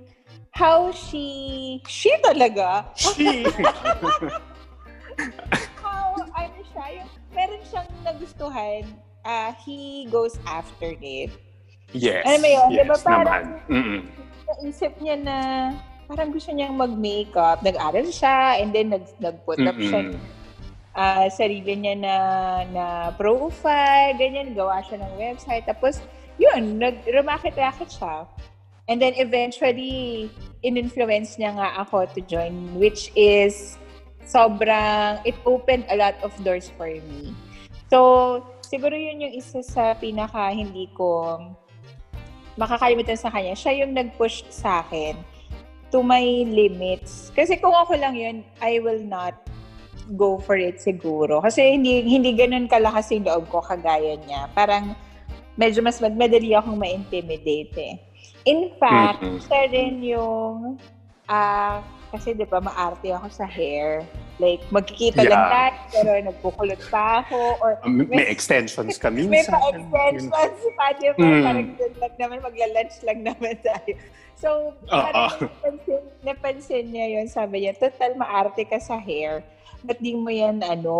D: how she, she talaga,
C: She!
D: meron siyang nagustuhan, uh, he goes after it.
C: yes.
D: Alam mo yun, ba
C: yes
D: parang-
C: naman. Mm-mm.
D: Naisip niya na parang gusto niyang mag-makeup. Nag-aral siya and then nag, nag-put up siya
C: Mm-mm.
D: ah, sarili niya na, na profile, ganyan, gawa siya ng website. Tapos, yun, nag-ramakit-racket siya. And then eventually, in-influence niya nga ako to join, which is sobrang, it opened a lot of doors for me. So, siguro yun yung isa sa pinaka hindi ko makakalimutan sa kanya. Siya yung nag-push sa akin to my limits. Kasi kung ako lang yun, I will not go for it siguro. Kasi hindi hindi ganun kalakas yung loob ko kagaya niya. Parang medyo mas madali akong ma-intimidate eh. In fact,
C: Mhm.
D: siya rin yung ah kasi 'di ba maarte ako sa hair. Like magkikita lang
C: Yeah.
D: tayo pero nagkukulot pa ako or
C: Um, may extensions ka minsan.
D: may pa-extensions pa, di ba?
C: Mm.
D: Parang dun lang naman, magla-lunch lang naman tayo. So, parang napansin, napansin niya yun. Sabi niya, total maarte ka sa hair. Ba't di mo yan, ano,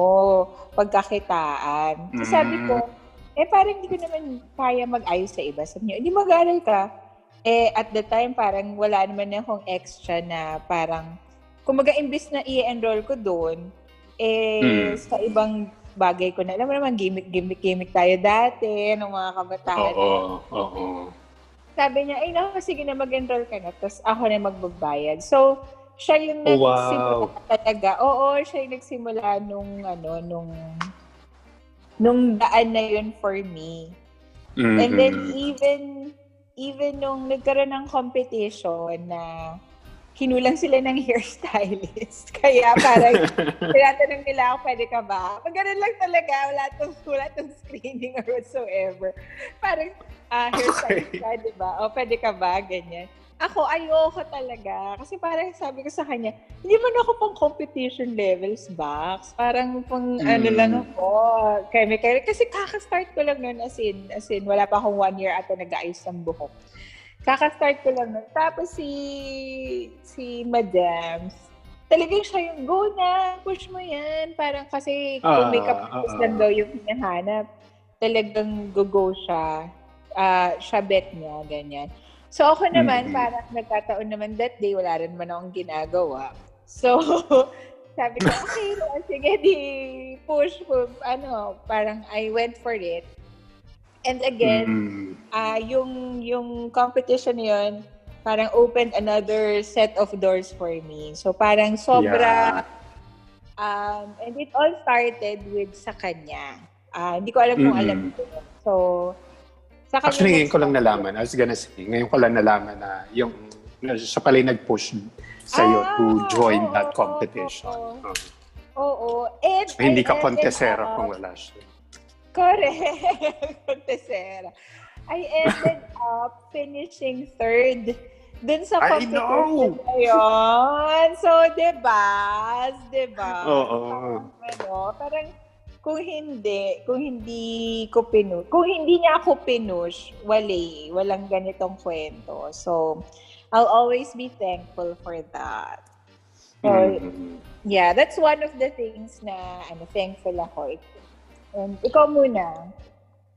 D: pagkakitaan? So, sabi ko, eh parang hindi ko naman kaya mag-ayos sa iba. Sabi niya, hindi mag-aral ka. Eh, at the time, parang wala naman akong extra na parang, kumaga imbis na i-enroll ko doon, eh,
C: Mm.
D: sa ibang bagay ko na, alam mo naman, gimmick, gimmick, gimmick tayo dati, ng mga kabataan.
C: Oo, oo.
D: Sabi niya, ay naku, sige na mag-enroll ka na, tapos ako na magbabayad. So, siya yung
C: Oh,
D: nagsimula
C: wow.
D: talaga. Oo, siya yung nagsimula nung, ano, nung, nung daan na yun for me. And then
C: Mhm.
D: even even nung nagkaroon ng competition na kinulang sila ng hairstylist. Kaya parang tinatanong nila ako, pwede ka ba? Pag ganun lang talaga, wala tong, wala tong screening or whatsoever. Parang ah hairstylist
C: Okay.
D: ka, di ba? O pwede ka ba? Ganyan. Ako, ayoko talaga. Kasi parang sabi ko sa kanya, hindi man ako pang competition levels box. Parang pang ano
C: Mm.
D: lang ako, chemical. Kasi kakastart ko lang nun as in, as in, wala pa akong one year ata nag-aayos ng buhok. Kakastart ko lang nun. Tapos si, si Madams, talagang siya yung, go na, push mo yan. Parang kasi kung
C: Ah,
D: makeup artist
C: ah.
D: lang daw yung hinahanap, talagang go-go siya. Ah, siya bet niya, ganyan. So ako naman,
C: Mhm.
D: parang nagkataon naman that day, wala rin naman akong ginagawa. So, sabi ko, okay, sige, di push po. Ano, parang I went for it. And again,
C: Mhm.
D: ah yung, yung competition yun, parang opened another set of doors for me. So parang sobra,
C: Yeah.
D: um, and it all started with sa kanya. Ah, hindi ko alam kung
C: Mhm.
D: alam ko. So, sa
C: Actually, ngayon ko lang nalaman. I was gonna say, ngayon ko lang nalaman na yung siya pala yung nag-push sa'yo
D: Ah,
C: to join
D: oo,
C: that
D: oo,
C: competition.
D: oo.
C: Oh.
D: Oo. And
C: So, hindi ka
D: up-
C: kung wala siya.
D: Correct. Contesera. I ended up finishing third dun sa competition na yun. So, diba? Diba?
C: Oo.
D: Ano, parang kung hindi, kung hindi ko pinush, kung hindi niya ako pinush, wali, walang ganitong kwento. So, I'll always be thankful for that. So,
C: Mhm.
D: yeah, that's one of the things na ano, thankful ako. And ikaw muna.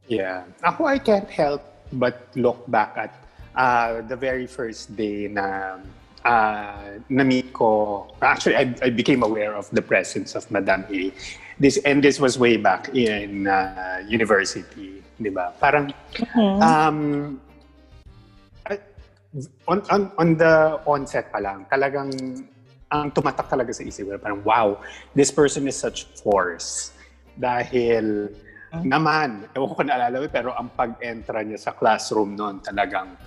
C: Yeah. Ako, I can't help but look back at uh, the very first day na uh, na-meet ko. Actually, I, I became aware of the presence of Madame A. This, and this was way back in uh, university, di ba? Parang, um, I- on, on, on the onset pa lang, talagang ang tumatak talaga sa isip ko, parang wow, this person is such force. Dahil naman, ewan ko naalala mo, pero ang pag-entra niya sa classroom noon talagang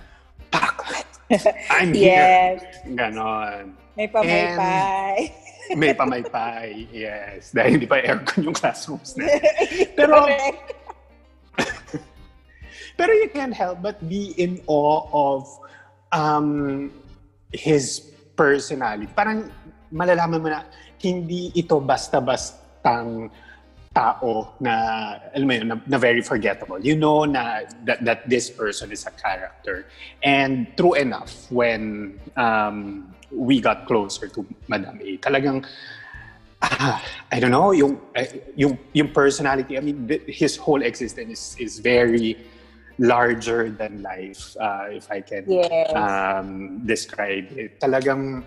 C: pak! I'm
D: Yes.
C: here! Ganon.
D: May pamaypay.
C: May pamaypay, yes. Dahil hindi pa aircon yung classrooms na. Pero-. Pero you can't help but be in awe of um, his personality. Parang malalaman mo na hindi ito basta-bastang tao na, alam mo yun, na, na very forgettable. You know na that, that this person is a character. And true enough, when um, we got closer to Madame A, talagang ah, I don't know, yung, eh, yung, yung personality, I mean, th- his whole existence is, is very larger than life, uh, if I can
D: Yes.
C: um, describe it. Talagang,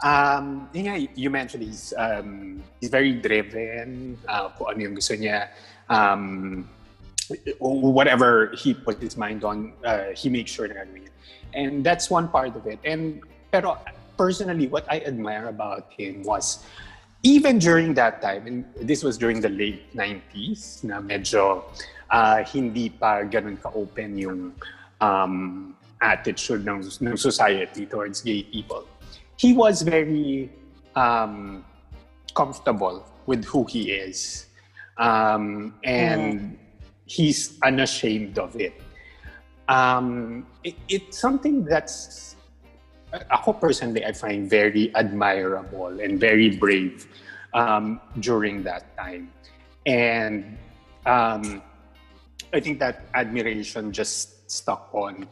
C: um, yun nga, you mentioned he's, um, he's very driven, uh, kung ano yung gusto niya, um, whatever he put his mind on, uh, he makes sure na gagawin niya. And that's one part of it. And, pero personally, what I admire about him was, even during that time, and this was during the late 90s, na medyo uh, hindi pa ganun ka-open yung um, attitude ng, ng society towards gay people. He was very um, comfortable with who he is. Um, and he's unashamed of it. Um, it. It's something that's, ako personally, I find very admirable and very brave um, during that time. And um, I think that admiration just stuck on.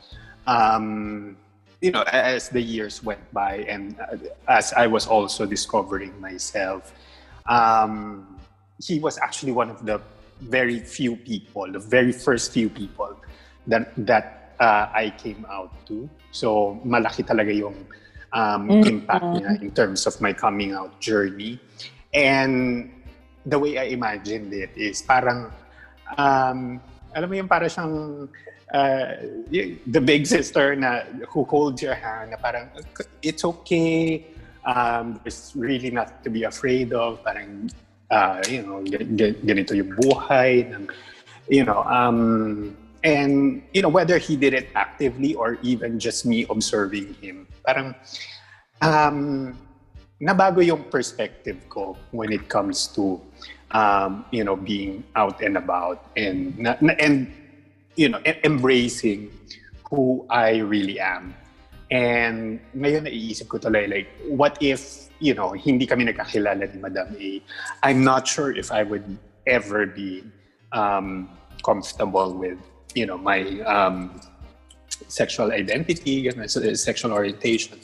C: Um, you know, as the years went by, and uh, as I was also discovering myself, um, he was actually one of the very few people, the very first few people that that uh, I came out to. So malaki talaga yung um,
D: Mm.
C: impact niya in terms of my coming out journey. And the way I imagined it is parang, um, alam mo yung para siyang uh, the big sister na who holds your hand na parang it's okay um, there's really nothing to be afraid of parang uh, you know ganito yung buhay ng, you know um, and you know whether he did it actively or even just me observing him parang um, nabago yung perspective ko when it comes to um, you know being out and about and and you know e- embracing who I really am. And ngayon naiisip ko tuloy like what if you know hindi kami nagkakilala ni Madam A. I'm not sure if I would ever be um, comfortable with you know my um, sexual identity, ganun, se- sexual orientation.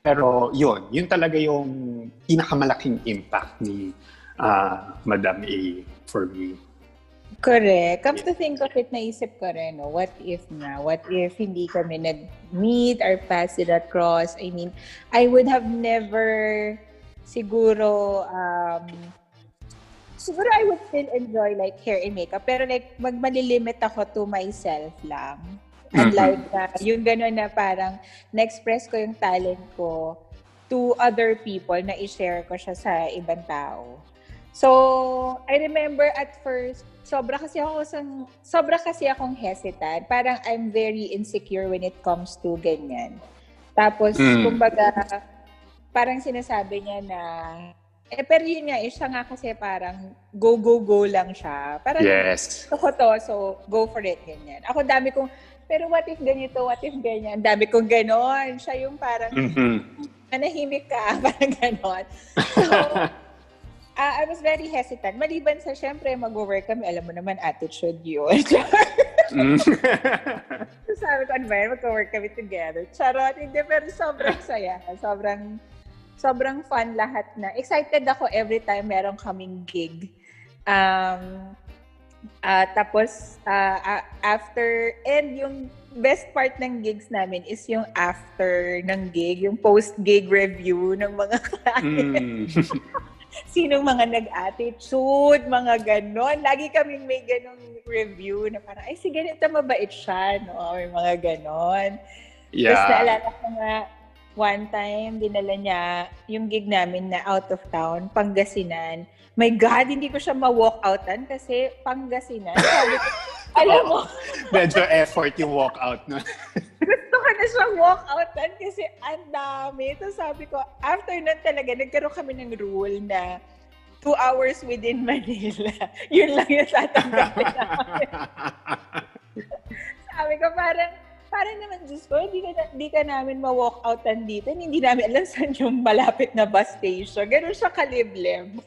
C: Pero yun, yun talaga yung pinakamalaking impact ni ah, Madam A for me.
D: Correct. Come to think of it, naisip ko rin, no? what if na? What if hindi kami nag-meet or pass it across? I mean, I would have never siguro, um, siguro I would still enjoy like hair and makeup, pero like magmalilimit ako to myself lang. And
C: Mhm.
D: like, uh, yung gano'n na parang na-express ko yung talent ko to other people na i-share ko siya sa ibang tao. So, I remember at first, sobra kasi ako sa, sobra kasi akong hesitant. Parang I'm very insecure when it comes to ganyan. Tapos,
C: Mm.
D: kumbaga, parang sinasabi niya na, eh, pero yun nga, eh, siya nga kasi parang go, go, go lang siya. Parang,
C: Yes.
D: gusto ko to, so go for it, ganyan. Ako dami kong, pero what if ganito, what if ganyan? Dami kong ganon. Siya yung parang,
C: Mhm.
D: manahimik ka, parang ganon. So, ah, I was very hesitant. Maliban sa, syempre, mag-work kami, alam mo naman, attitude yun.
C: Mm.
D: so, sabi ko, ano ba mag-work kami together. Charot, hindi, pero sobrang saya. Sobrang, sobrang fun lahat na. Excited ako every time meron kaming gig. Um, ah, tapos, ah, after, and yung best part ng gigs namin is yung after ng gig, yung post-gig review ng mga client.
C: Mm.
D: Sinong mga nag-attitude, mga ganon. Lagi kaming may ganong review na parang, ay, sige, ganito mabait siya, no? Or mga ganon. Tapos
C: Yeah.
D: naalala ko nga, one time, dinala niya yung gig namin na out of town, Pangasinan. My God, hindi ko siya ma-walk outan kasi Pangasinan. Sabi ko, alam mo,
C: Medyo effort yung walkout no?
D: gusto ko na siyang walk outan kasi ang dami. Tapos sabi ko, after nun talaga, nagkaroon kami ng rule na two hours within Manila. Yun lang yung tatanggapin namin. Sabi ko, parang, parang naman, Diyos ko, hindi ka, hindi ka namin ma-walk outan dito. Hindi namin alam saan yung malapit na bus station. Ganun siya kaliblib.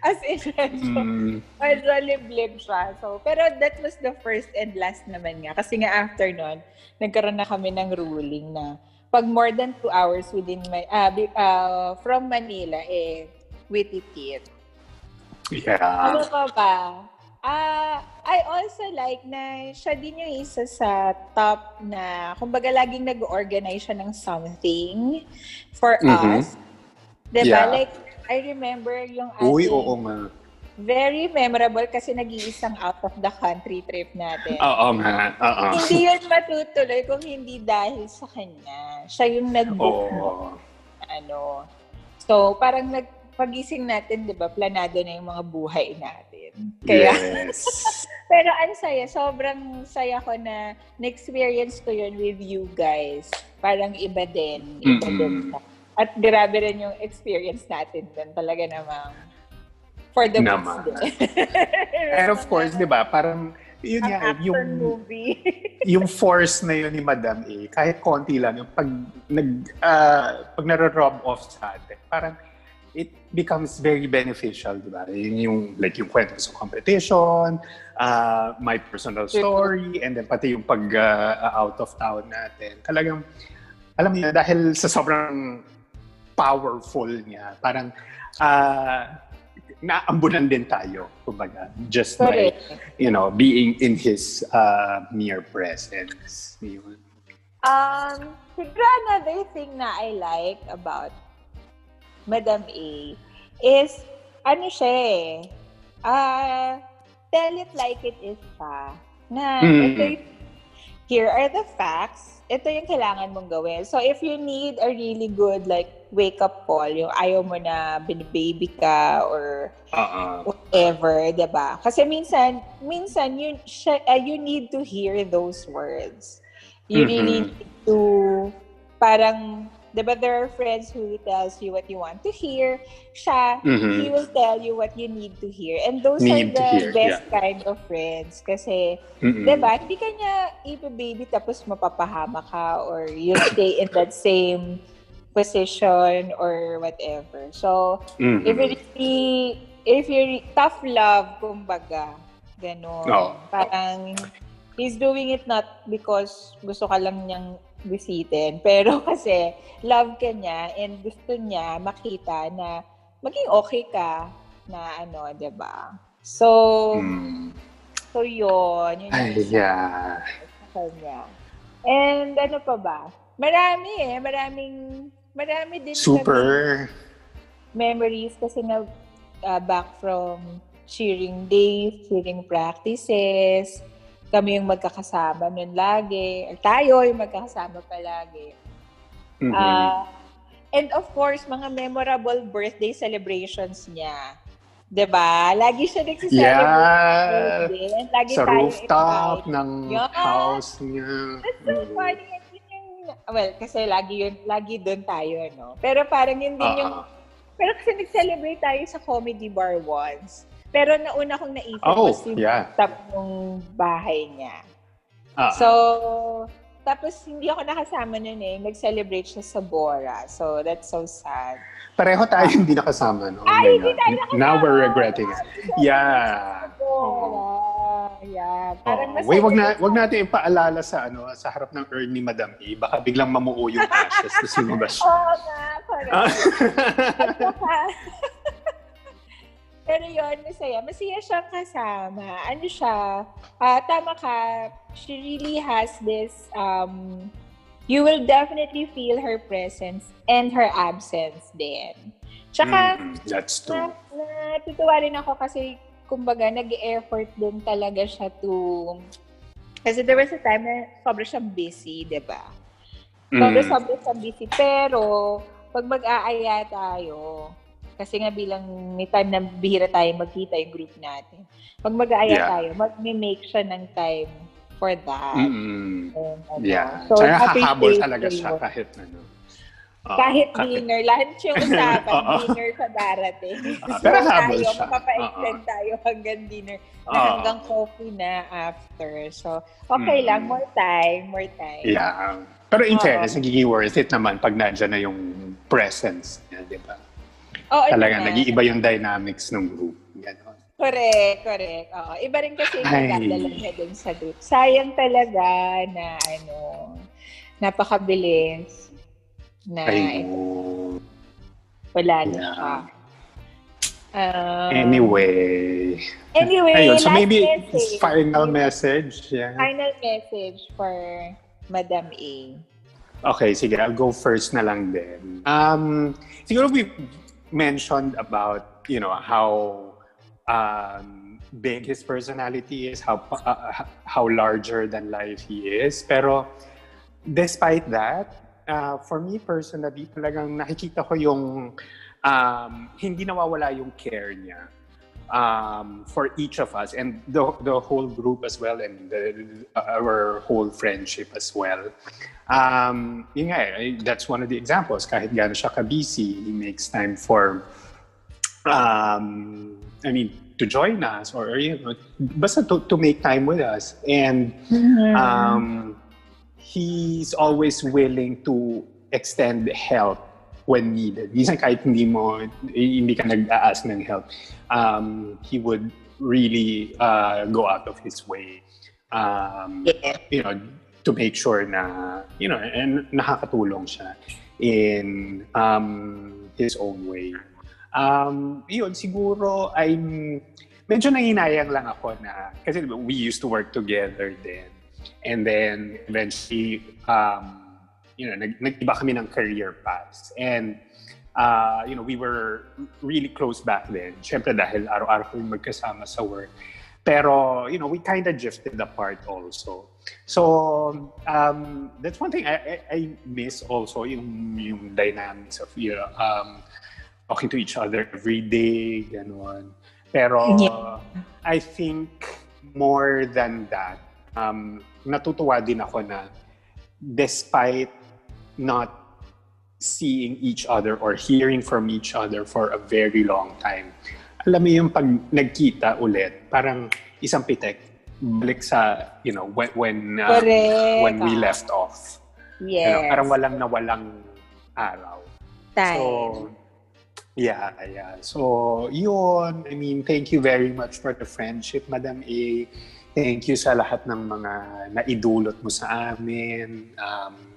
D: As in, medyo,
C: Mm.
D: medyo liblib siya. So, pero that was the first and last naman nga. Kasi nga after nun, nagkaroon na kami ng ruling na pag more than two hours within my, bi- ah, from Manila, eh, witty teeth.
C: Yeah.
D: Ano pa ba? Ah, I also like na siya din yung isa sa top na, kumbaga laging nag-organize siya ng something for
C: Mhm.
D: us. Diba?
C: Yeah.
D: Like, I remember yung ating
C: Uy, oo nga.
D: very memorable kasi nag-iisang out of the country trip natin.
C: Oo nga. Oo.
D: Hindi yun matutuloy kung hindi dahil sa kanya. Siya yung nag-book
C: Oo.
D: ano. So, parang nag pagising natin, 'di ba? Planado na yung mga buhay natin. Kaya,
C: Yes.
D: pero ang saya, sobrang saya ko na na-experience ko yun with you guys. Parang iba din. Iba din.
C: Mm-mm.
D: At grabe rin yung experience natin din. Talaga namang for the
C: Naman.
D: books din.
C: And of course, di ba, parang yun nga, yung,
D: movie.
C: yung force na yun ni Madam A, kahit konti lang, yung pag, nag, ah, pag naro-rob off sa atin, parang it becomes very beneficial, di ba? Yun yung, like, yung kwento sa competition, ah, my personal story, and then pati yung pag ah, out of town natin. Talagang, alam niyo, dahil sa sobrang powerful niya, parang, ah, naambunan din tayo, kumbaga, just by
D: Correct.
C: you know, being in his uh, mere presence. Yun.
D: Um, siguro another thing na I like about Madam A is, ano siya eh, ah, tell it like it is siya. Na,
C: Mm.
D: ito here are the facts, ito yung kailangan mong gawin. So, if you need a really good, like, wake-up call, yung ayaw mo na binibaby ka or
C: Uh-uh.
D: whatever, 'di ba? Kasi minsan, minsan you uh, you need to hear those words. You really
C: Mhm.
D: need to parang 'di ba there are friends who tells you what you want to hear. Siya,
C: Mhm.
D: he will tell you what you need to hear. And those
C: Need
D: are the
C: hear,
D: best kind of friends kasi
C: Mm-mm.
D: 'di ba? Hindi ka niya ipa-baby tapos mapapahama ka or you stay in that same position or whatever. So,
C: Mhm.
D: if you really, if you tough love, kumbaga, gano'n.
C: Oo.
D: Parang, he's doing it not because gusto ka lang niyang bisitin, pero kasi love ka niya and gusto niya makita na maging okay ka na ano, 'di ba? So,
C: Mm.
D: so yun, yun
C: Ay, yeah.
D: kanya. And ano pa ba? Marami eh, maraming, marami din
C: Super.
D: memories kasi na uh, back from cheering days, cheering practices, kami yung magkakasama nun lagi, tayo yung magkakasama palagi.
C: Mhm.
D: Ah, and of course, mga memorable birthday celebrations niya. 'Di ba? Lagi siya nagsiselebrate.
C: yeah.
D: Lagi
C: Sa rooftop
D: invite.
C: ng
D: Yeah.
C: house niya.
D: That's so funny. And yun yung, well, kasi lagi yun, lagi doon tayo, no? Pero parang yun din yung
C: Ah.
D: Pero kasi nag-celebrate tayo sa comedy bar once. Pero nauna kong naisip
C: Oh,
D: was yung
C: yeah.
D: top ng bahay niya.
C: Ah.
D: So, tapos hindi ako nakasama nun eh. Nag-celebrate siya sa Bora. So, that's so sad.
C: Pareho tayo hindi nakasama. No? Oh
D: Ay, hindi tayo nakasama!
C: Now we're regretting it. Yeah.
D: Bora. Yeah. Parang
C: Oh, wait, wag na wag natin ipaalala sa ano sa harap ng urn ni Madam A. Baka biglang mamuo yung ashes na sinubas siya.
D: Oo nga, correct. At saka, pero yun, masaya. Masaya siyang kasama. Ano siya, ah, tama ka, she really has this, um, you will definitely feel her presence and her absence din. Tsaka,
C: Mm, that's
D: na,
C: true.
D: natutuwa rin ako kasi, kumbaga, nag-effort din talaga siya to, kasi there was a time na sobrang siyang busy, di ba? Sobrang
C: Mm.
D: sobrang siyang busy. Pero, pag mag-aaya tayo, kasi nga bilang may time na bihira tayo magkita yung group natin. Pag mag-aaya
C: Yeah.
D: tayo, mag-make siya ng time for that.
C: Mm-mm.
D: And, ano,
C: Yeah.
D: so,
C: Tsaka hahabol talaga siya kahit ano. Oo,
D: kahit dinner, lahat yung usapan, dinner sa darating. So,
C: pero habol
D: tayo,
C: siya.
D: mapapa-extend tayo hanggang dinner, na
C: Oo.
D: hanggang coffee na after. So, okay
C: Mm.
D: lang, more time, more time.
C: Yeah. Pero in fairness, nagiging worth it naman pag nandyan na yung presence niya, di ba?
D: Oo,
C: Talagang
D: naman.
C: nag-iiba yung dynamics ng group. Ganon.
D: Correct, correct. Oo. Iba rin kasi yung nagdadala niya dun sa group. Sayang talaga na ano, napakabilis na
C: Ay,
D: wala na
C: Yeah.
D: siya. Um,
C: anyway.
D: Anyway,
C: Ayun, so maybe
D: message.
C: final message. Yeah.
D: Final message for Madam A.
C: Okay, sige. I'll go first na lang din. Um, siguro we mentioned about, you know, how um, big his personality is, how uh, how larger than life he is. Pero despite that, uh, for me personally, talagang nakikita ko yung um, hindi nawawala yung care niya um, for each of us and the, the whole group as well and the, our whole friendship as well. Um, yun nga, eh, that's one of the examples. Kahit gano'n siya ka-busy, he makes time for, um, I mean, to join us or, you know, basta to, to make time with us. And um, he's always willing to extend help when needed. Minsan kahit hindi mo, hindi ka nag-ask ng help, um, he would really uh, go out of his way. Um,
D: Yeah.
C: you know, to make sure na, you know, and nakakatulong siya in um, his own way. Um, yun, siguro, I'm, medyo nanginayang lang ako na, kasi we used to work together then. And then, eventually, um, you know, nag, nag-iba kami ng career paths. And, uh, you know, we were really close back then. Siyempre dahil araw-araw kami magkasama sa work. Pero, you know, we kind of drifted apart also. So, um, that's one thing I, I, I miss also, yung, yung dynamics of, you know, um, talking to each other every day, ganon. Pero,
D: Yeah.
C: I think more than that, um, natutuwa din ako na despite not seeing each other or hearing from each other for a very long time. Alam mo yung pag nagkita ulit, parang isang pitek, balik sa, you know, when, when,
D: Correct.
C: when we left off.
D: Yes.
C: You know, parang walang na walang araw.
D: Time.
C: So, yeah, yeah. So, yun. I mean, thank you very much for the friendship, Madam A. Thank you sa lahat ng mga naidulot mo sa amin. Um,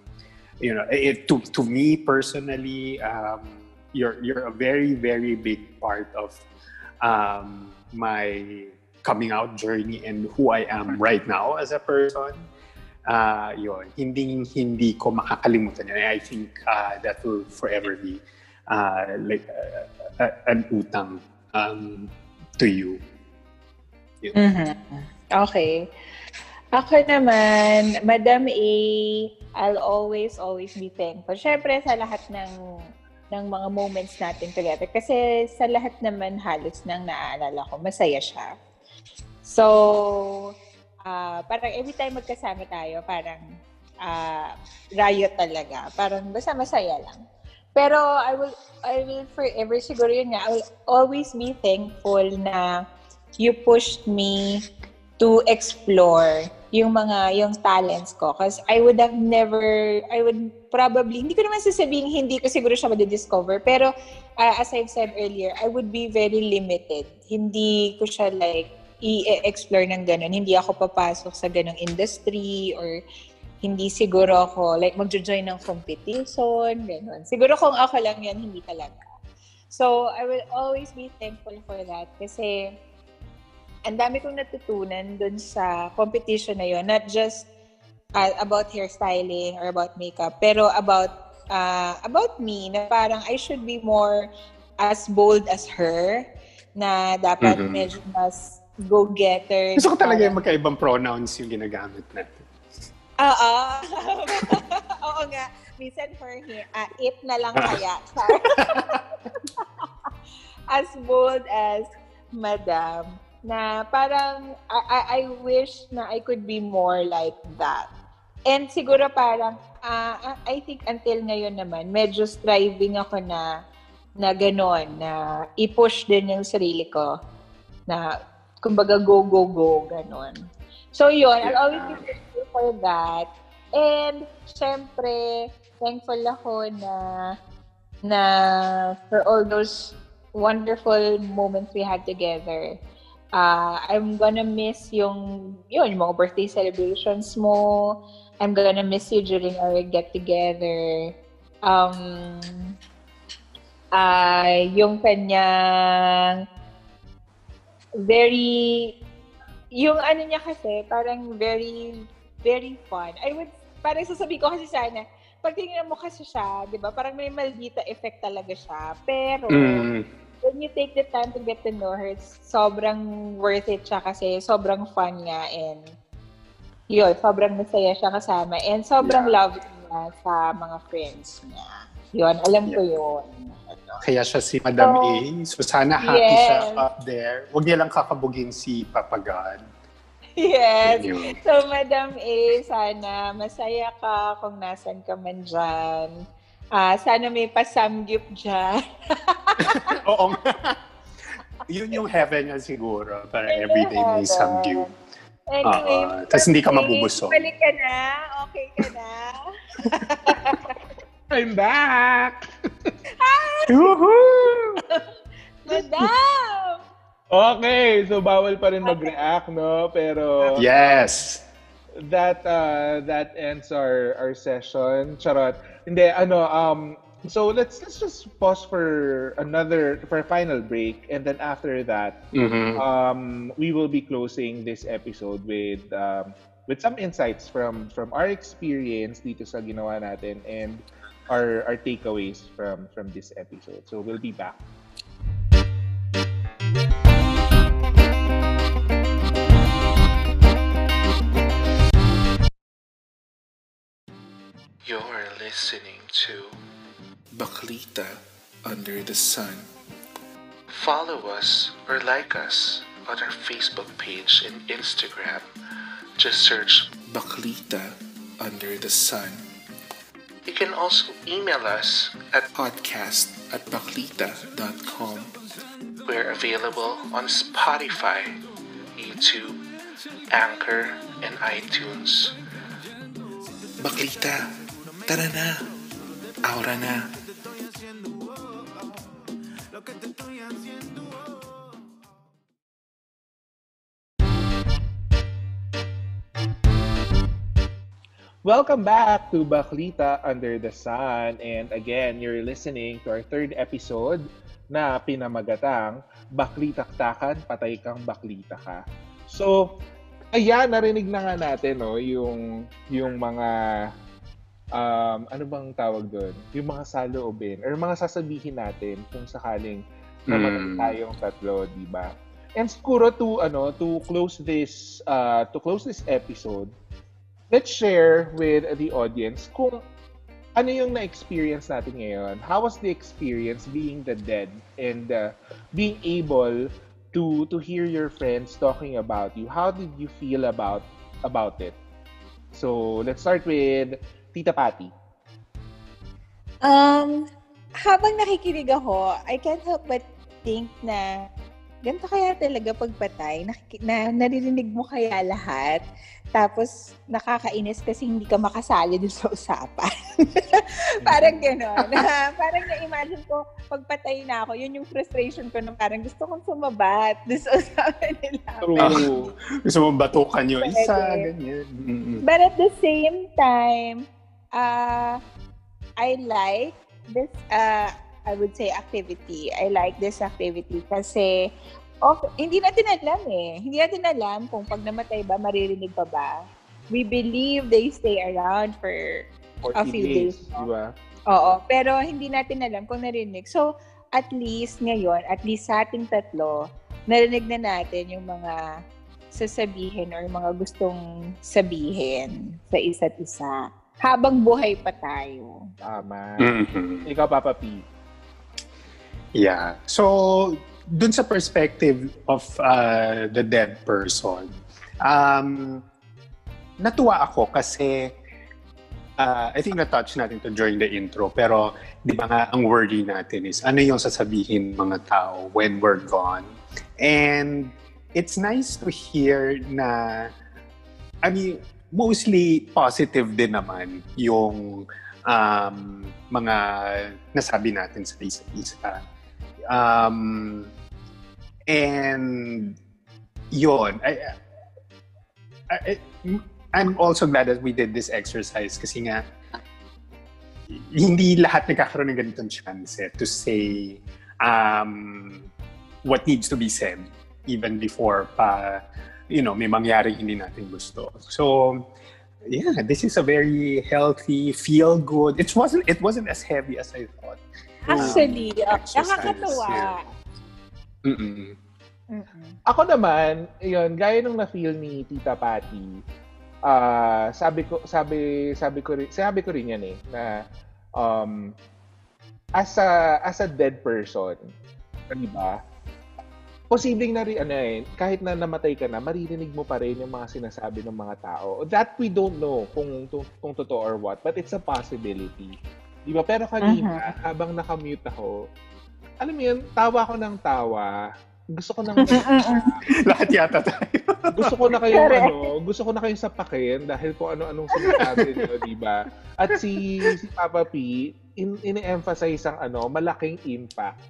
C: you know, it, to, to me personally, um, you're, you're a very, very big part of um, my coming out journey and who I am right now as a person. Uh, yun, hindi, hindi ko makakalimutan yun. I think uh, that will forever be uh, like uh, an utang um, to you.
D: Mhm. Okay. Ako naman, Madam A, I'll always, always be thankful. Siyempre, sa lahat ng ng mga moments natin together. Kasi sa lahat naman halos nang naaalala ko, masaya siya. So, ah parang every time magkasama tayo, parang ah riot talaga. Parang basta masaya lang. Pero I will I will forever siguro yun nga, I will always be thankful na you pushed me to explore yung mga yung talents ko. Because I would have never I would probably hindi ko naman sasabihin hindi ko siguro siya madidiscover pero uh, as I've said earlier I would be very limited. Hindi ko siya like i-explore ng ganun. Hindi ako papasok sa ganung industry or hindi siguro ako like magjo-join ng competition ganun. Siguro kung ako lang yan hindi talaga. So I will always be thankful for that kasi ang dami kong natutunan dun sa competition na yon not just uh, about hairstyling or about makeup pero about uh, about me na parang I should be more as bold as her na dapat
C: Mhm.
D: medyo mas go-getter
C: Gusto ko talaga yung magkaibang pronouns yung ginagamit natin.
D: Oo. Oo nga. Minsan for him, ah, it na lang kaya. as bold as Madam. Na parang, I, I, I wish na I could be more like that. And siguro parang, ah, I think until ngayon naman, medyo striving ako na na gano'n, na i-push din yung sarili ko. Na, kumbaga, go, go, go, gano'n. So yun, I'll always be thankful for that. And syempre, thankful ako na na for all those wonderful moments we had together. Uh, I'm gonna miss yung, yun, yung mga birthday celebrations mo. I'm gonna miss you during our get-together. Um, ah yung kanyang very yung ano niya kasi, parang very, very fun. I would, parang sasabihin ko kasi sana, pag tingnan mo kasi siya, di ba, parang may maldita effect talaga siya. Pero,
C: Mm.
D: When you take the time to get to know her, it's sobrang worth it siya kasi sobrang fun nga and yun, sobrang masaya siya kasama and sobrang
C: Yeah.
D: loving niya sa mga friends niya. Yun, alam ko yun.
C: Kaya siya si Madam
D: Oh.
C: A. So sana happy
D: Yes.
C: siya up there. Huwag niya lang kakabugin si Papa God.
D: Yes. So, Madam A, sana masaya ka kung nasan ka man dyan. Ah, sana may pasamgyup dyan.
C: Oo nga. Yun yung heaven niya siguro. Para everyday may samgyup.
D: Anyway,
C: Oo. Tas hindi ka mabubusog.
D: Balik ka na. Okay ka na.
B: I'm back!
C: Woohoo!
D: Madam!
B: Okay, so bawal pa rin mag-react, no? Pero
C: Yes.
B: that uh, that ends our our session. Charot. Hindi ano um so let's let's just pause for another for a final break and then after that
C: Mhm.
B: um we will be closing this episode with um with some insights from from our experience dito sa ginawa natin and our our takeaways from from this episode. So we'll be back.
A: Listening to Baklita Under the Sun. Follow us or like us on our Facebook page and Instagram. Just search Baklita Under the Sun. You can also email us at podcast at baklita.com. We're available on Spotify, YouTube, Anchor, and iTunes. Baklita, tara na. Aura na.
B: Welcome back to Baklita Under the Sun. And again, you're listening to our third episode na pinamagatang Baklitaktakan, Patay Kang Baklita Ka. So, ayan, narinig na nga natin no, yung, yung mga, um, ano bang tawag doon? Yung mga saloobin or mga sasabihin natin kung sakaling namatay
C: Mm.
B: tayong tatlo, di ba? And siguro to ano to close this uh to close this episode, let's share with the audience kung ano yung na-experience natin ngayon. How was the experience being the dead and uh, being able to to hear your friends talking about you? How did you feel about about it? So, let's start with Tita Patty.
D: Um, habang nakikinig ako, I can't help but think na ganito kaya talaga pagpatay, nakiki- na, naririnig mo kaya lahat, tapos nakakainis kasi hindi ka makasali dun sa usapan. parang gano'n. Na, parang na-imagine ko, pagpatay na ako, yun yung frustration ko na parang gusto kong sumabat dun sa usapan nila.
B: True.
C: Gusto mo batukan yung isa, ganyan.
D: But at the same time, uh, I like this, uh, I would say activity. I like this activity kasi of, hindi natin alam eh. Hindi natin alam kung pag namatay ba, maririnig pa ba. We believe they stay around for
B: 40
D: A few days,
B: di ba?
D: Oo, pero hindi natin alam kung narinig. So, at least ngayon, at least sa ating tatlo, narinig na natin yung mga sasabihin or mga gustong sabihin sa isa't isa habang buhay pa tayo.
B: Tama.
C: Mhm.
B: Ikaw, Papa P.
C: Yeah. So, dun sa perspective of uh, the dead person, um, natuwa ako kasi uh, I think na-touch natin to during the intro, pero di ba nga ang worry natin is ano yung sasabihin ng mga tao when we're gone. And it's nice to hear na, I mean, mostly positive din naman yung um, mga nasabi natin sa isa't isa. Um, and yun, I, I, I, I'm also glad that we did this exercise kasi nga hindi lahat nagkakaroon ng ganitong chance eh, to say um, what needs to be said even before pa you know may mangyari hindi natin gusto. So yeah, this is a very healthy, feel good. It wasn't it wasn't as heavy as I thought.
D: Actually, uh,
C: exercise,
D: nakakatuwa.
C: yeah. Mm-mm.
D: Mm-mm.
B: Ako naman, yun, gaya nung na-feel ni Tita Patty, ah sabi ko sabi sabi ko rin sabi ko rin yan eh na um as a as a dead person, di ba? Posibleng na rin, ano eh, kahit na namatay ka na, maririnig mo pa rin yung mga sinasabi ng mga tao. That we don't know kung, kung, kung totoo or what, but it's a possibility. Di ba? Pero kanina,
D: Mhm.
B: habang nakamute ako, alam mo yun, tawa ko ng tawa. Gusto ko nang
C: Lahat yata tayo.
B: gusto ko na
D: Correct.
B: ano, gusto ko na kayong sapakin dahil kung ano-anong sinasabi niyo, di ba? At si si Papa P, in, ini-emphasize ang ano, malaking impact.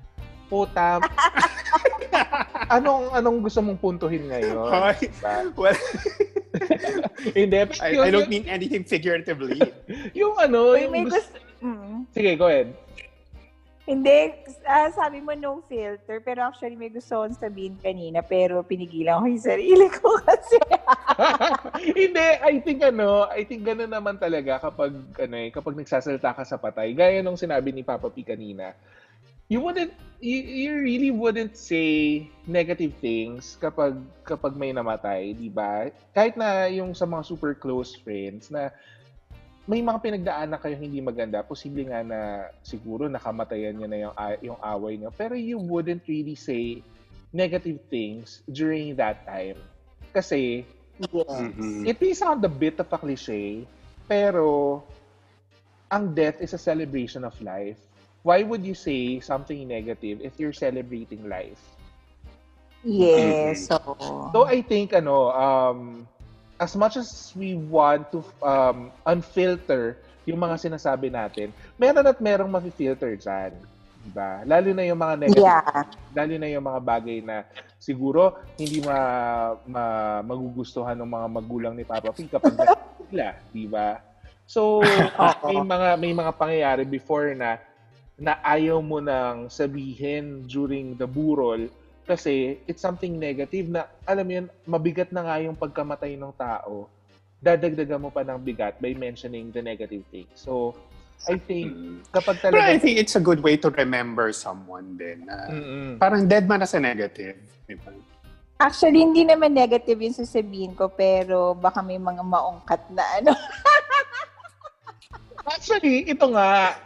B: Puta. anong anong gusto mong puntuhin ngayon?
C: Hoy.
B: Diba?
C: Well,
B: Hindi,
C: I,
B: yung,
C: I don't mean anything figuratively.
B: yung ano,
D: Uy,
B: yung
D: may
B: gusto,
D: gusto... Mm.
B: Sige, go ahead.
D: Hindi, ah, sabi mo no filter, pero actually may gusto akong sabihin kanina, pero pinigilan ko yung sarili ko kasi.
B: Hindi, I think ano, I think gano'n naman talaga kapag ano eh, kapag nagsasalita ka sa patay. Gaya nung sinabi ni Papa P kanina. You wouldn't you, you really wouldn't say negative things kapag kapag may namatay, 'di ba? Kahit na yung sa mga super close friends na may mga pinagdaanan kayo hindi maganda, posible nga na siguro nakamatayan niyo na yung, yung away niyo, pero you wouldn't really say negative things during that time. Kasi
D: Yes.
C: Mhm.
B: It may sound a bit of a cliche, pero ang death is a celebration of life. Why would you say something negative if you're celebrating life?
D: Yes. So,
B: So I think ano, um, as much as we want to um, unfilter yung mga sinasabi natin, meron at merong mafi-filter dyan. Diba? Lalo na yung mga negative
D: yeah.
B: lalo na yung mga bagay na siguro hindi ma, ma magugustuhan ng mga magulang ni Papa P kapag nakita sila, di ba? So, may mga may mga pangyayari before na na ayaw mo nang sabihin during the burol kasi it's something negative na alam mo yun, mabigat na nga yung pagkamatay ng tao. Dadagdagan mo pa ng bigat by mentioning the negative thing. So, I think kapag
C: Pero I
B: talaga
C: think it's a good way to remember someone din. na
B: Mm-mm.
C: parang dead man as a negative.
D: Actually, hindi naman negative yung sasabihin ko, pero baka may mga maungkat na ano.
B: Actually, ito nga.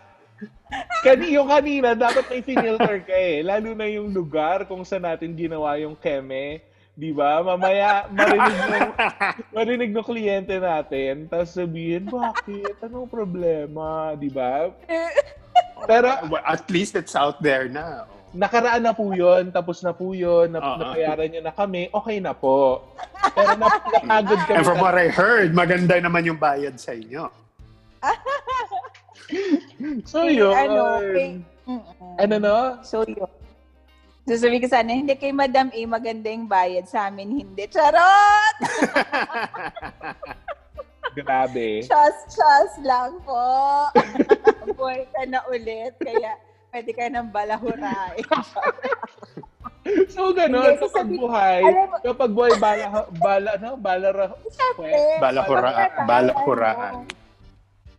B: Kani, yung kanina, dapat may finilter ka eh. Lalo na yung lugar kung saan natin ginawa yung keme. Di ba? Mamaya, marinig ng, marinig ng kliyente natin. Tapos sabihin, bakit? Anong problema? Di ba? Pero,
C: Well, at least it's out there na. Oh.
B: nakaraan na po yun. Tapos na po yun. Nap-
C: Oo.
B: napayaran nyo na kami. Okay na po. Pero nap- napagod kami.
C: And from what I heard, maganda naman yung bayad sa inyo.
B: so yun.
D: Ano, kay- Mm-mm.
B: Ano no?
D: So, yun. Sasabihin ko sana, hindi kay Madam A maganda yung bayad sa amin, hindi. Charot!
B: Grabe.
D: Chas, chas lang po. Buhay ka na ulit, kaya pwede ka ng balahurain.
B: So, gano'n,
D: Hindi,
B: kapag
D: sasabi-
B: buhay,
D: alam mo-
B: kapag buhay, bala, bala, ano, bala,
D: Siyempre,
C: Balahura,
D: pagpatay,
C: balahuraan.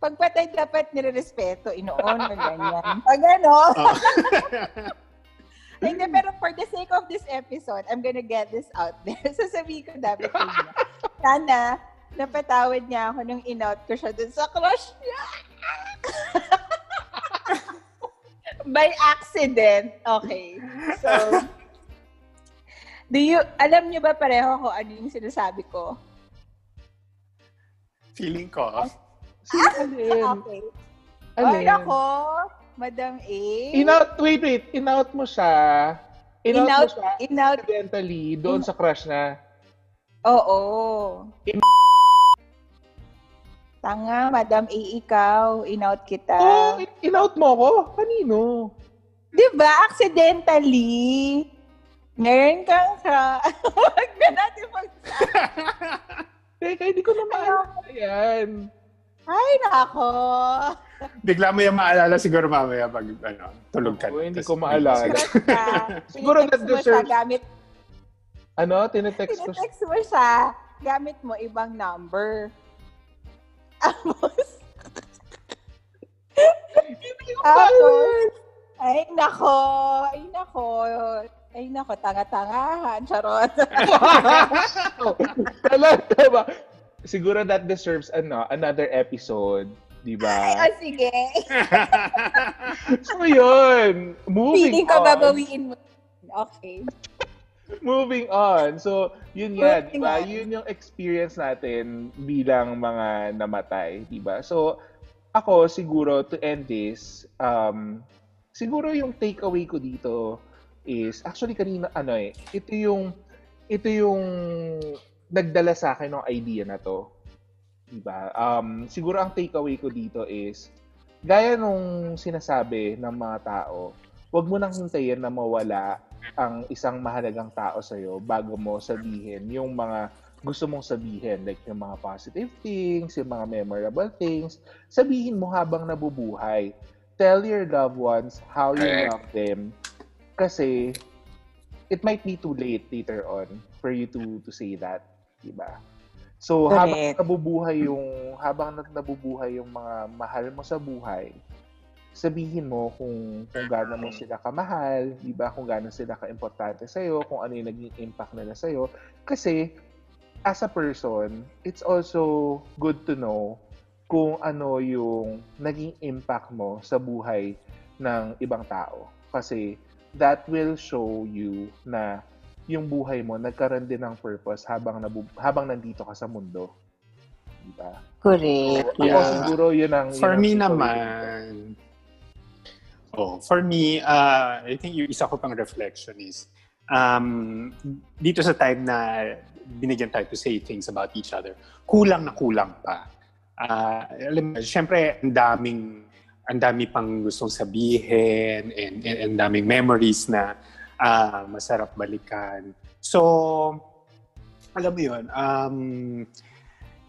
D: Ano, Pagpatay dapat nirerespeto, inoon na ganyan. Pag ano,
C: Oh.
D: hindi, pero for the sake of this episode, I'm gonna get this out there. Sasabihin ko dapat inyo. Sana, napatawad niya ako nung in-out ko siya dun sa crush niya. By accident. Okay. So, do you, alam niyo ba pareho kung ano yung sinasabi ko?
C: Feeling ko,
B: Sino alin?
D: Okay.
B: Alin?
D: Ay, nako, Madam A.
B: In-out, wait, wait. In-out mo siya. In-out, mo
D: In-out,
B: siya
D: in-out,
B: accidentally doon sa crush na.
D: oo.
B: In-
D: Tanga, Madam A, ikaw, in-out kita.
B: Oh, in- in-out mo ko? Kanino?
D: Di ba? Accidentally. Ngayon kang ka. Huwag na natin mag
B: Teka, hindi ko na maalala yan.
D: Ay, nako.
C: bigla mo yung maalala siguro mamaya pag ano, tulog ka.
B: Oo, hindi ko maalala. Siguro that
D: siya
B: deserves-
D: gamit,
B: Ano? Tinetext ko siya.
D: tinetext mo siya, gamit mo ibang number. Tapos, tapos, ay nako, ay nako, ay nako, tanga-tangahan, charot.
B: Talaga ba? Siguro that deserves ano, another episode. Di
D: Ay,
B: ba?
D: oh, sige.
B: So yun, moving
D: Feeling ko
B: on.
D: babawiin mo. Okay.
B: Moving on. So, yun nga, di ba? Yun yung experience natin bilang mga namatay, di ba? So, ako siguro to end this, um, siguro yung takeaway ko dito is actually kanina ano eh, ito yung ito yung nagdala sa akin ng idea na to. Diba? Um, siguro ang takeaway ko dito is gaya nung sinasabi ng mga tao, wag mo nang hintayin na mawala ang isang mahalagang tao sa iyo bago mo sabihin yung mga gusto mong sabihin like yung mga positive things, yung mga memorable things, sabihin mo habang nabubuhay. Tell your loved ones how you love them kasi it might be too late later on for you to to say that, 'di ba? So habang
D: Correct.
B: nabubuhay yung habang nabubuhay yung mga mahal mo sa buhay, sabihin mo kung kung gaano mo sila kamahal, 'di ba? Kung gaano sila kaimportante sa iyo, kung ano yung naging impact nila sa iyo kasi as a person, it's also good to know kung ano yung naging impact mo sa buhay ng ibang tao. Kasi that will show you na yung buhay mo nagkaroon din ng purpose habang nabu- habang nandito ka sa mundo. Diba?
D: Correct.
B: Ako
C: Yeah.
B: siguro yun ang
C: For
B: yun ang
C: me
B: ko.
C: naman, oh, for me, uh, I think yung isa ko pang reflection is, um, dito sa time na binigyan tayo to say things about each other, kulang na kulang pa. Uh, alam mo, syempre, ang daming ang dami pang gustong sabihin and, and, and daming memories na ah, masarap balikan. So, alam mo yun, um,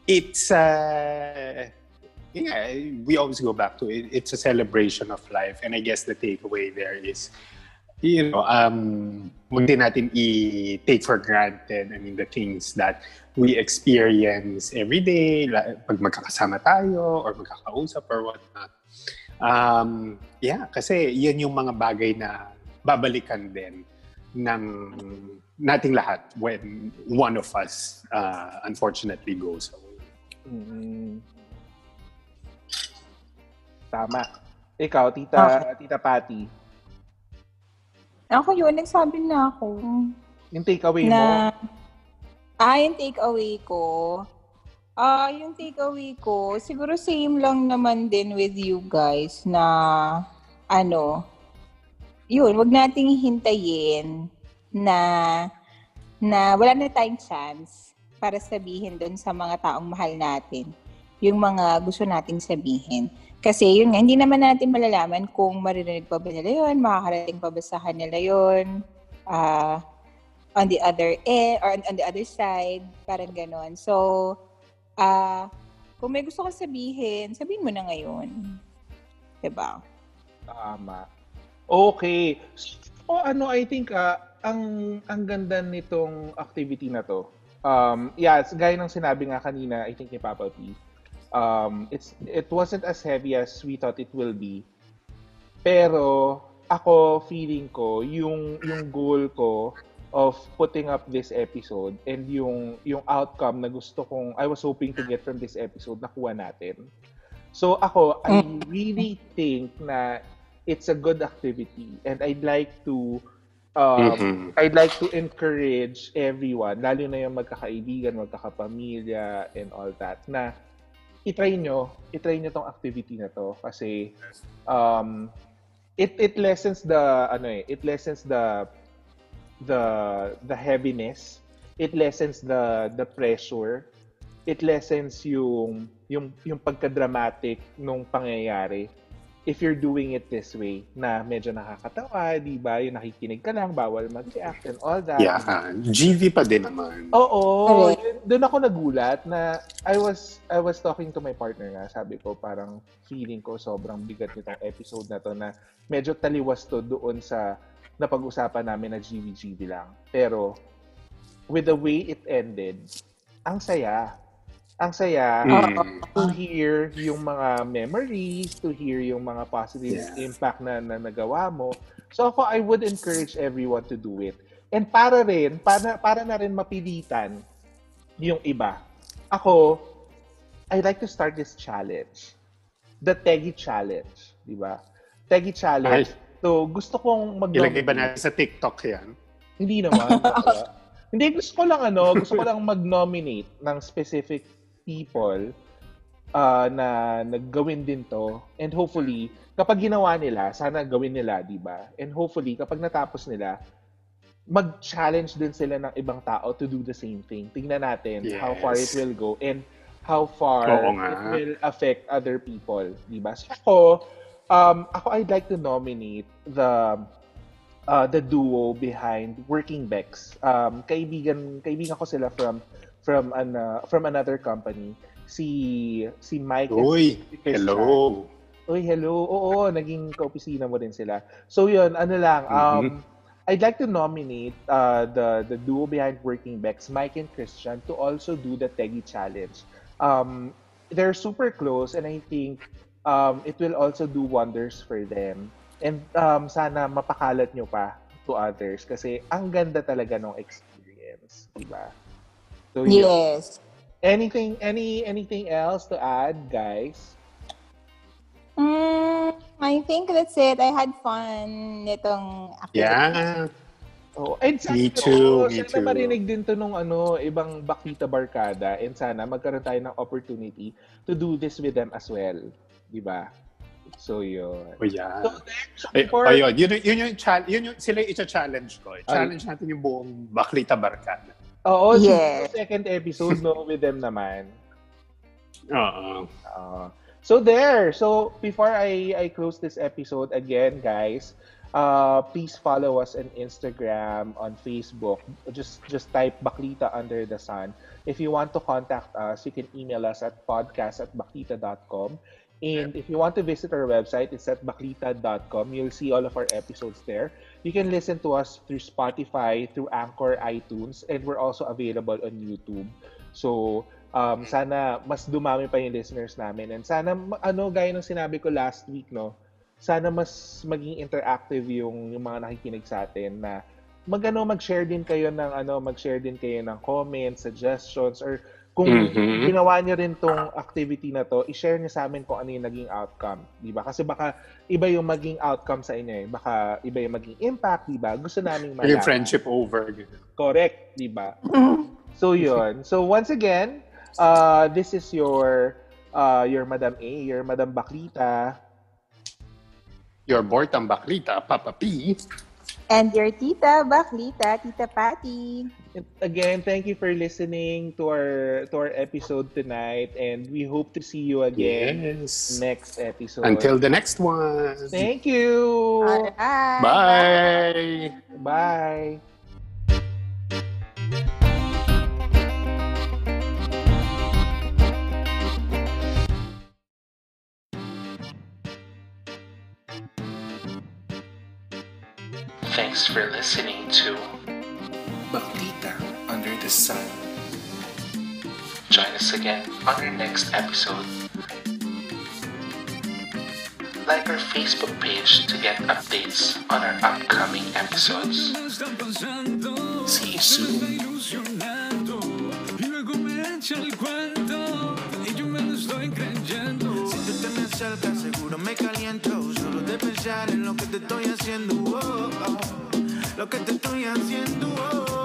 C: it's uh, yeah, we always go back to it. It's a celebration of life. And I guess the takeaway there is, you know, um, huwag din natin i-take for granted, I mean, the things that we experience every day, pag magkakasama tayo or magkakausap or whatnot. Um, yeah, kasi yan yung mga bagay na babalikan din ng nating lahat when one of us uh, unfortunately goes away.
B: Mm. Tama. Ikaw, tita, tita Patty,
D: Ako yun, nagsabi na ako.
B: yung takeaway mo,
D: na ah, yung takeaway ko, ah, yung takeaway ko, siguro same lang naman din with you guys na, ano, yun, wag nating hintayin na, na wala na tayong chance para sabihin doon sa mga taong mahal natin yung mga gusto nating sabihin. Kasi yun nga, hindi naman natin malalaman kung maririnig pa ba nila yun, makakarating pa ba sa kanila yun, ah, on the other end or on, on the other side, parang ganon. So, ah kung may gusto kang sabihin, sabihin mo na ngayon. 'Di ba?
B: Tama. Okay. So, ano, I think, ah, ang, ang ganda nitong activity na to. Um, yeah, gaya ng sinabi nga kanina, I think ni Papa P, um, it's, it wasn't as heavy as we thought it will be. Pero, ako, feeling ko, yung, yung goal ko of putting up this episode and yung, yung outcome na gusto kong, I was hoping to get from this episode, nakuha natin. So, ako, I really think na it's a good activity. And I'd like to um,
C: Mhm.
B: I'd like to encourage everyone, lalo na yung magkakaibigan, magkakapamilya, and all that, na itry nyo, itry nyo tong activity na to. Kasi um, it it lessens the ano eh, it lessens the the the heaviness, it lessens the the pressure, it lessens yung yung yung pagka-dramatic nung pangyayari if you're doing it this way na medyo nakakatawa, di ba? Yung nakikinig ka lang, bawal mag-react and all that.
C: Yeah, uh, GV pa din naman.
B: Oo, yun- doon ako nagulat na I was I was talking to my partner nga, sabi ko parang feeling ko sobrang bigat nitong episode na to na medyo taliwas to doon sa napag-usapan namin na GVGV lang. Pero with the way it ended, ang saya. Ang saya
C: Mm.
B: to hear yung mga memories, to hear yung mga positive
C: Yeah.
B: impact na, na nagawa mo. So ako, I would encourage everyone to do it. And para rin, para, para na rin mapilitan yung iba. Ako, I like to start this challenge. the Tegi Challenge, di ba? Tegi Challenge.
C: Ay.
B: So, gusto kong mag
C: Ilagay ba natin sa TikTok yan?
B: Hindi naman. Hindi, gusto ko lang ano, gusto ko lang mag-nominate ng specific people uh, na naggawin din to. And hopefully, kapag ginawa nila, sana gawin nila, di ba? And hopefully, kapag natapos nila, mag-challenge din sila ng ibang tao to do the same thing. Tingnan natin
C: Yes.
B: how far it will go and how far it will affect other people, di ba? So ako, um, ako I'd like to nominate the uh, the duo behind Working Bex. Um, kaibigan kaibigan ko sila from from an uh, from another company. Si si Mike
C: Uy, hello.
B: Uy, hello. Oo, naging kaopisina mo din sila. So yun, ano lang, um, I'd like to nominate uh, the the duo behind Working Bex, Mike and Christian, to also do the Tegi Challenge. Um, they're super close and I think um, it will also do wonders for them. And um, sana mapakalat nyo pa to others kasi ang ganda talaga ng experience, di ba? So.
D: Yes.
B: Anything, any, anything else to add, guys?
D: Mm, I think that's it. I had fun nitong activity.
C: Yeah.
B: Oh, and sana,
C: Me too,
B: oh,
C: me
B: sana
C: too.
B: marinig din to nung ano, ibang Bakita Barkada and sana magkaroon tayo ng opportunity to do this with them as well. Di ba? So, yun.
C: Oh, yeah.
B: So, next,
C: Ay,
B: for-
C: ayun, yun, yun, yung, yun yung, sila yung challenge ko. Challenge natin yung buong Baklita Barkada.
B: Oo,
D: Yes.
B: siguro second episode, no, with them naman.
C: Oo.
B: Uh, so there. So before I I close this episode again, guys, uh, please follow us on Instagram, on Facebook. Just just type Baklita under the sun. If you want to contact us, you can email us at podcast at baklita.com. And if you want to visit our website, it's at baklita.com. You'll see all of our episodes there. You can listen to us through Spotify, through Anchor, iTunes, and we're also available on YouTube. So, um, sana mas dumami pa yung listeners namin. And sana, ano, gaya ng sinabi ko last week, no? Sana mas maging interactive yung, yung mga nakikinig sa atin na mag, ano, mag-share din kayo ng, ano, mag-share din kayo ng comments, suggestions, or kung
C: Mhm.
B: ginawa niyo rin tong activity na to, i-share niyo sa amin kung ano yung naging outcome, di ba? Kasi baka iba yung maging outcome sa inyo eh. Baka iba yung maging impact, di ba? Gusto naming malaman.
C: Yung friendship over.
B: Correct, di ba? So yun. So once again, uh, this is your uh, your Madam A, your Madam Baklita.
C: Your Bortang Baklita, Papa P.
D: And your tita, Baklita, Tita Patty.
B: Again, thank you for listening to our to our episode tonight, and we hope to see you again
C: Yes.
B: next episode.
C: Until the next one.
B: Thank you.
D: Alright.
C: Bye.
B: Bye.
A: Thanks for listening to Baklita Under the Sun. Join us again on our next episode. Like our Facebook page to get updates on our upcoming episodes. See you soon.
E: de pensar en lo que te estoy haciendo, oh, oh, oh. lo que te estoy haciendo. Oh. oh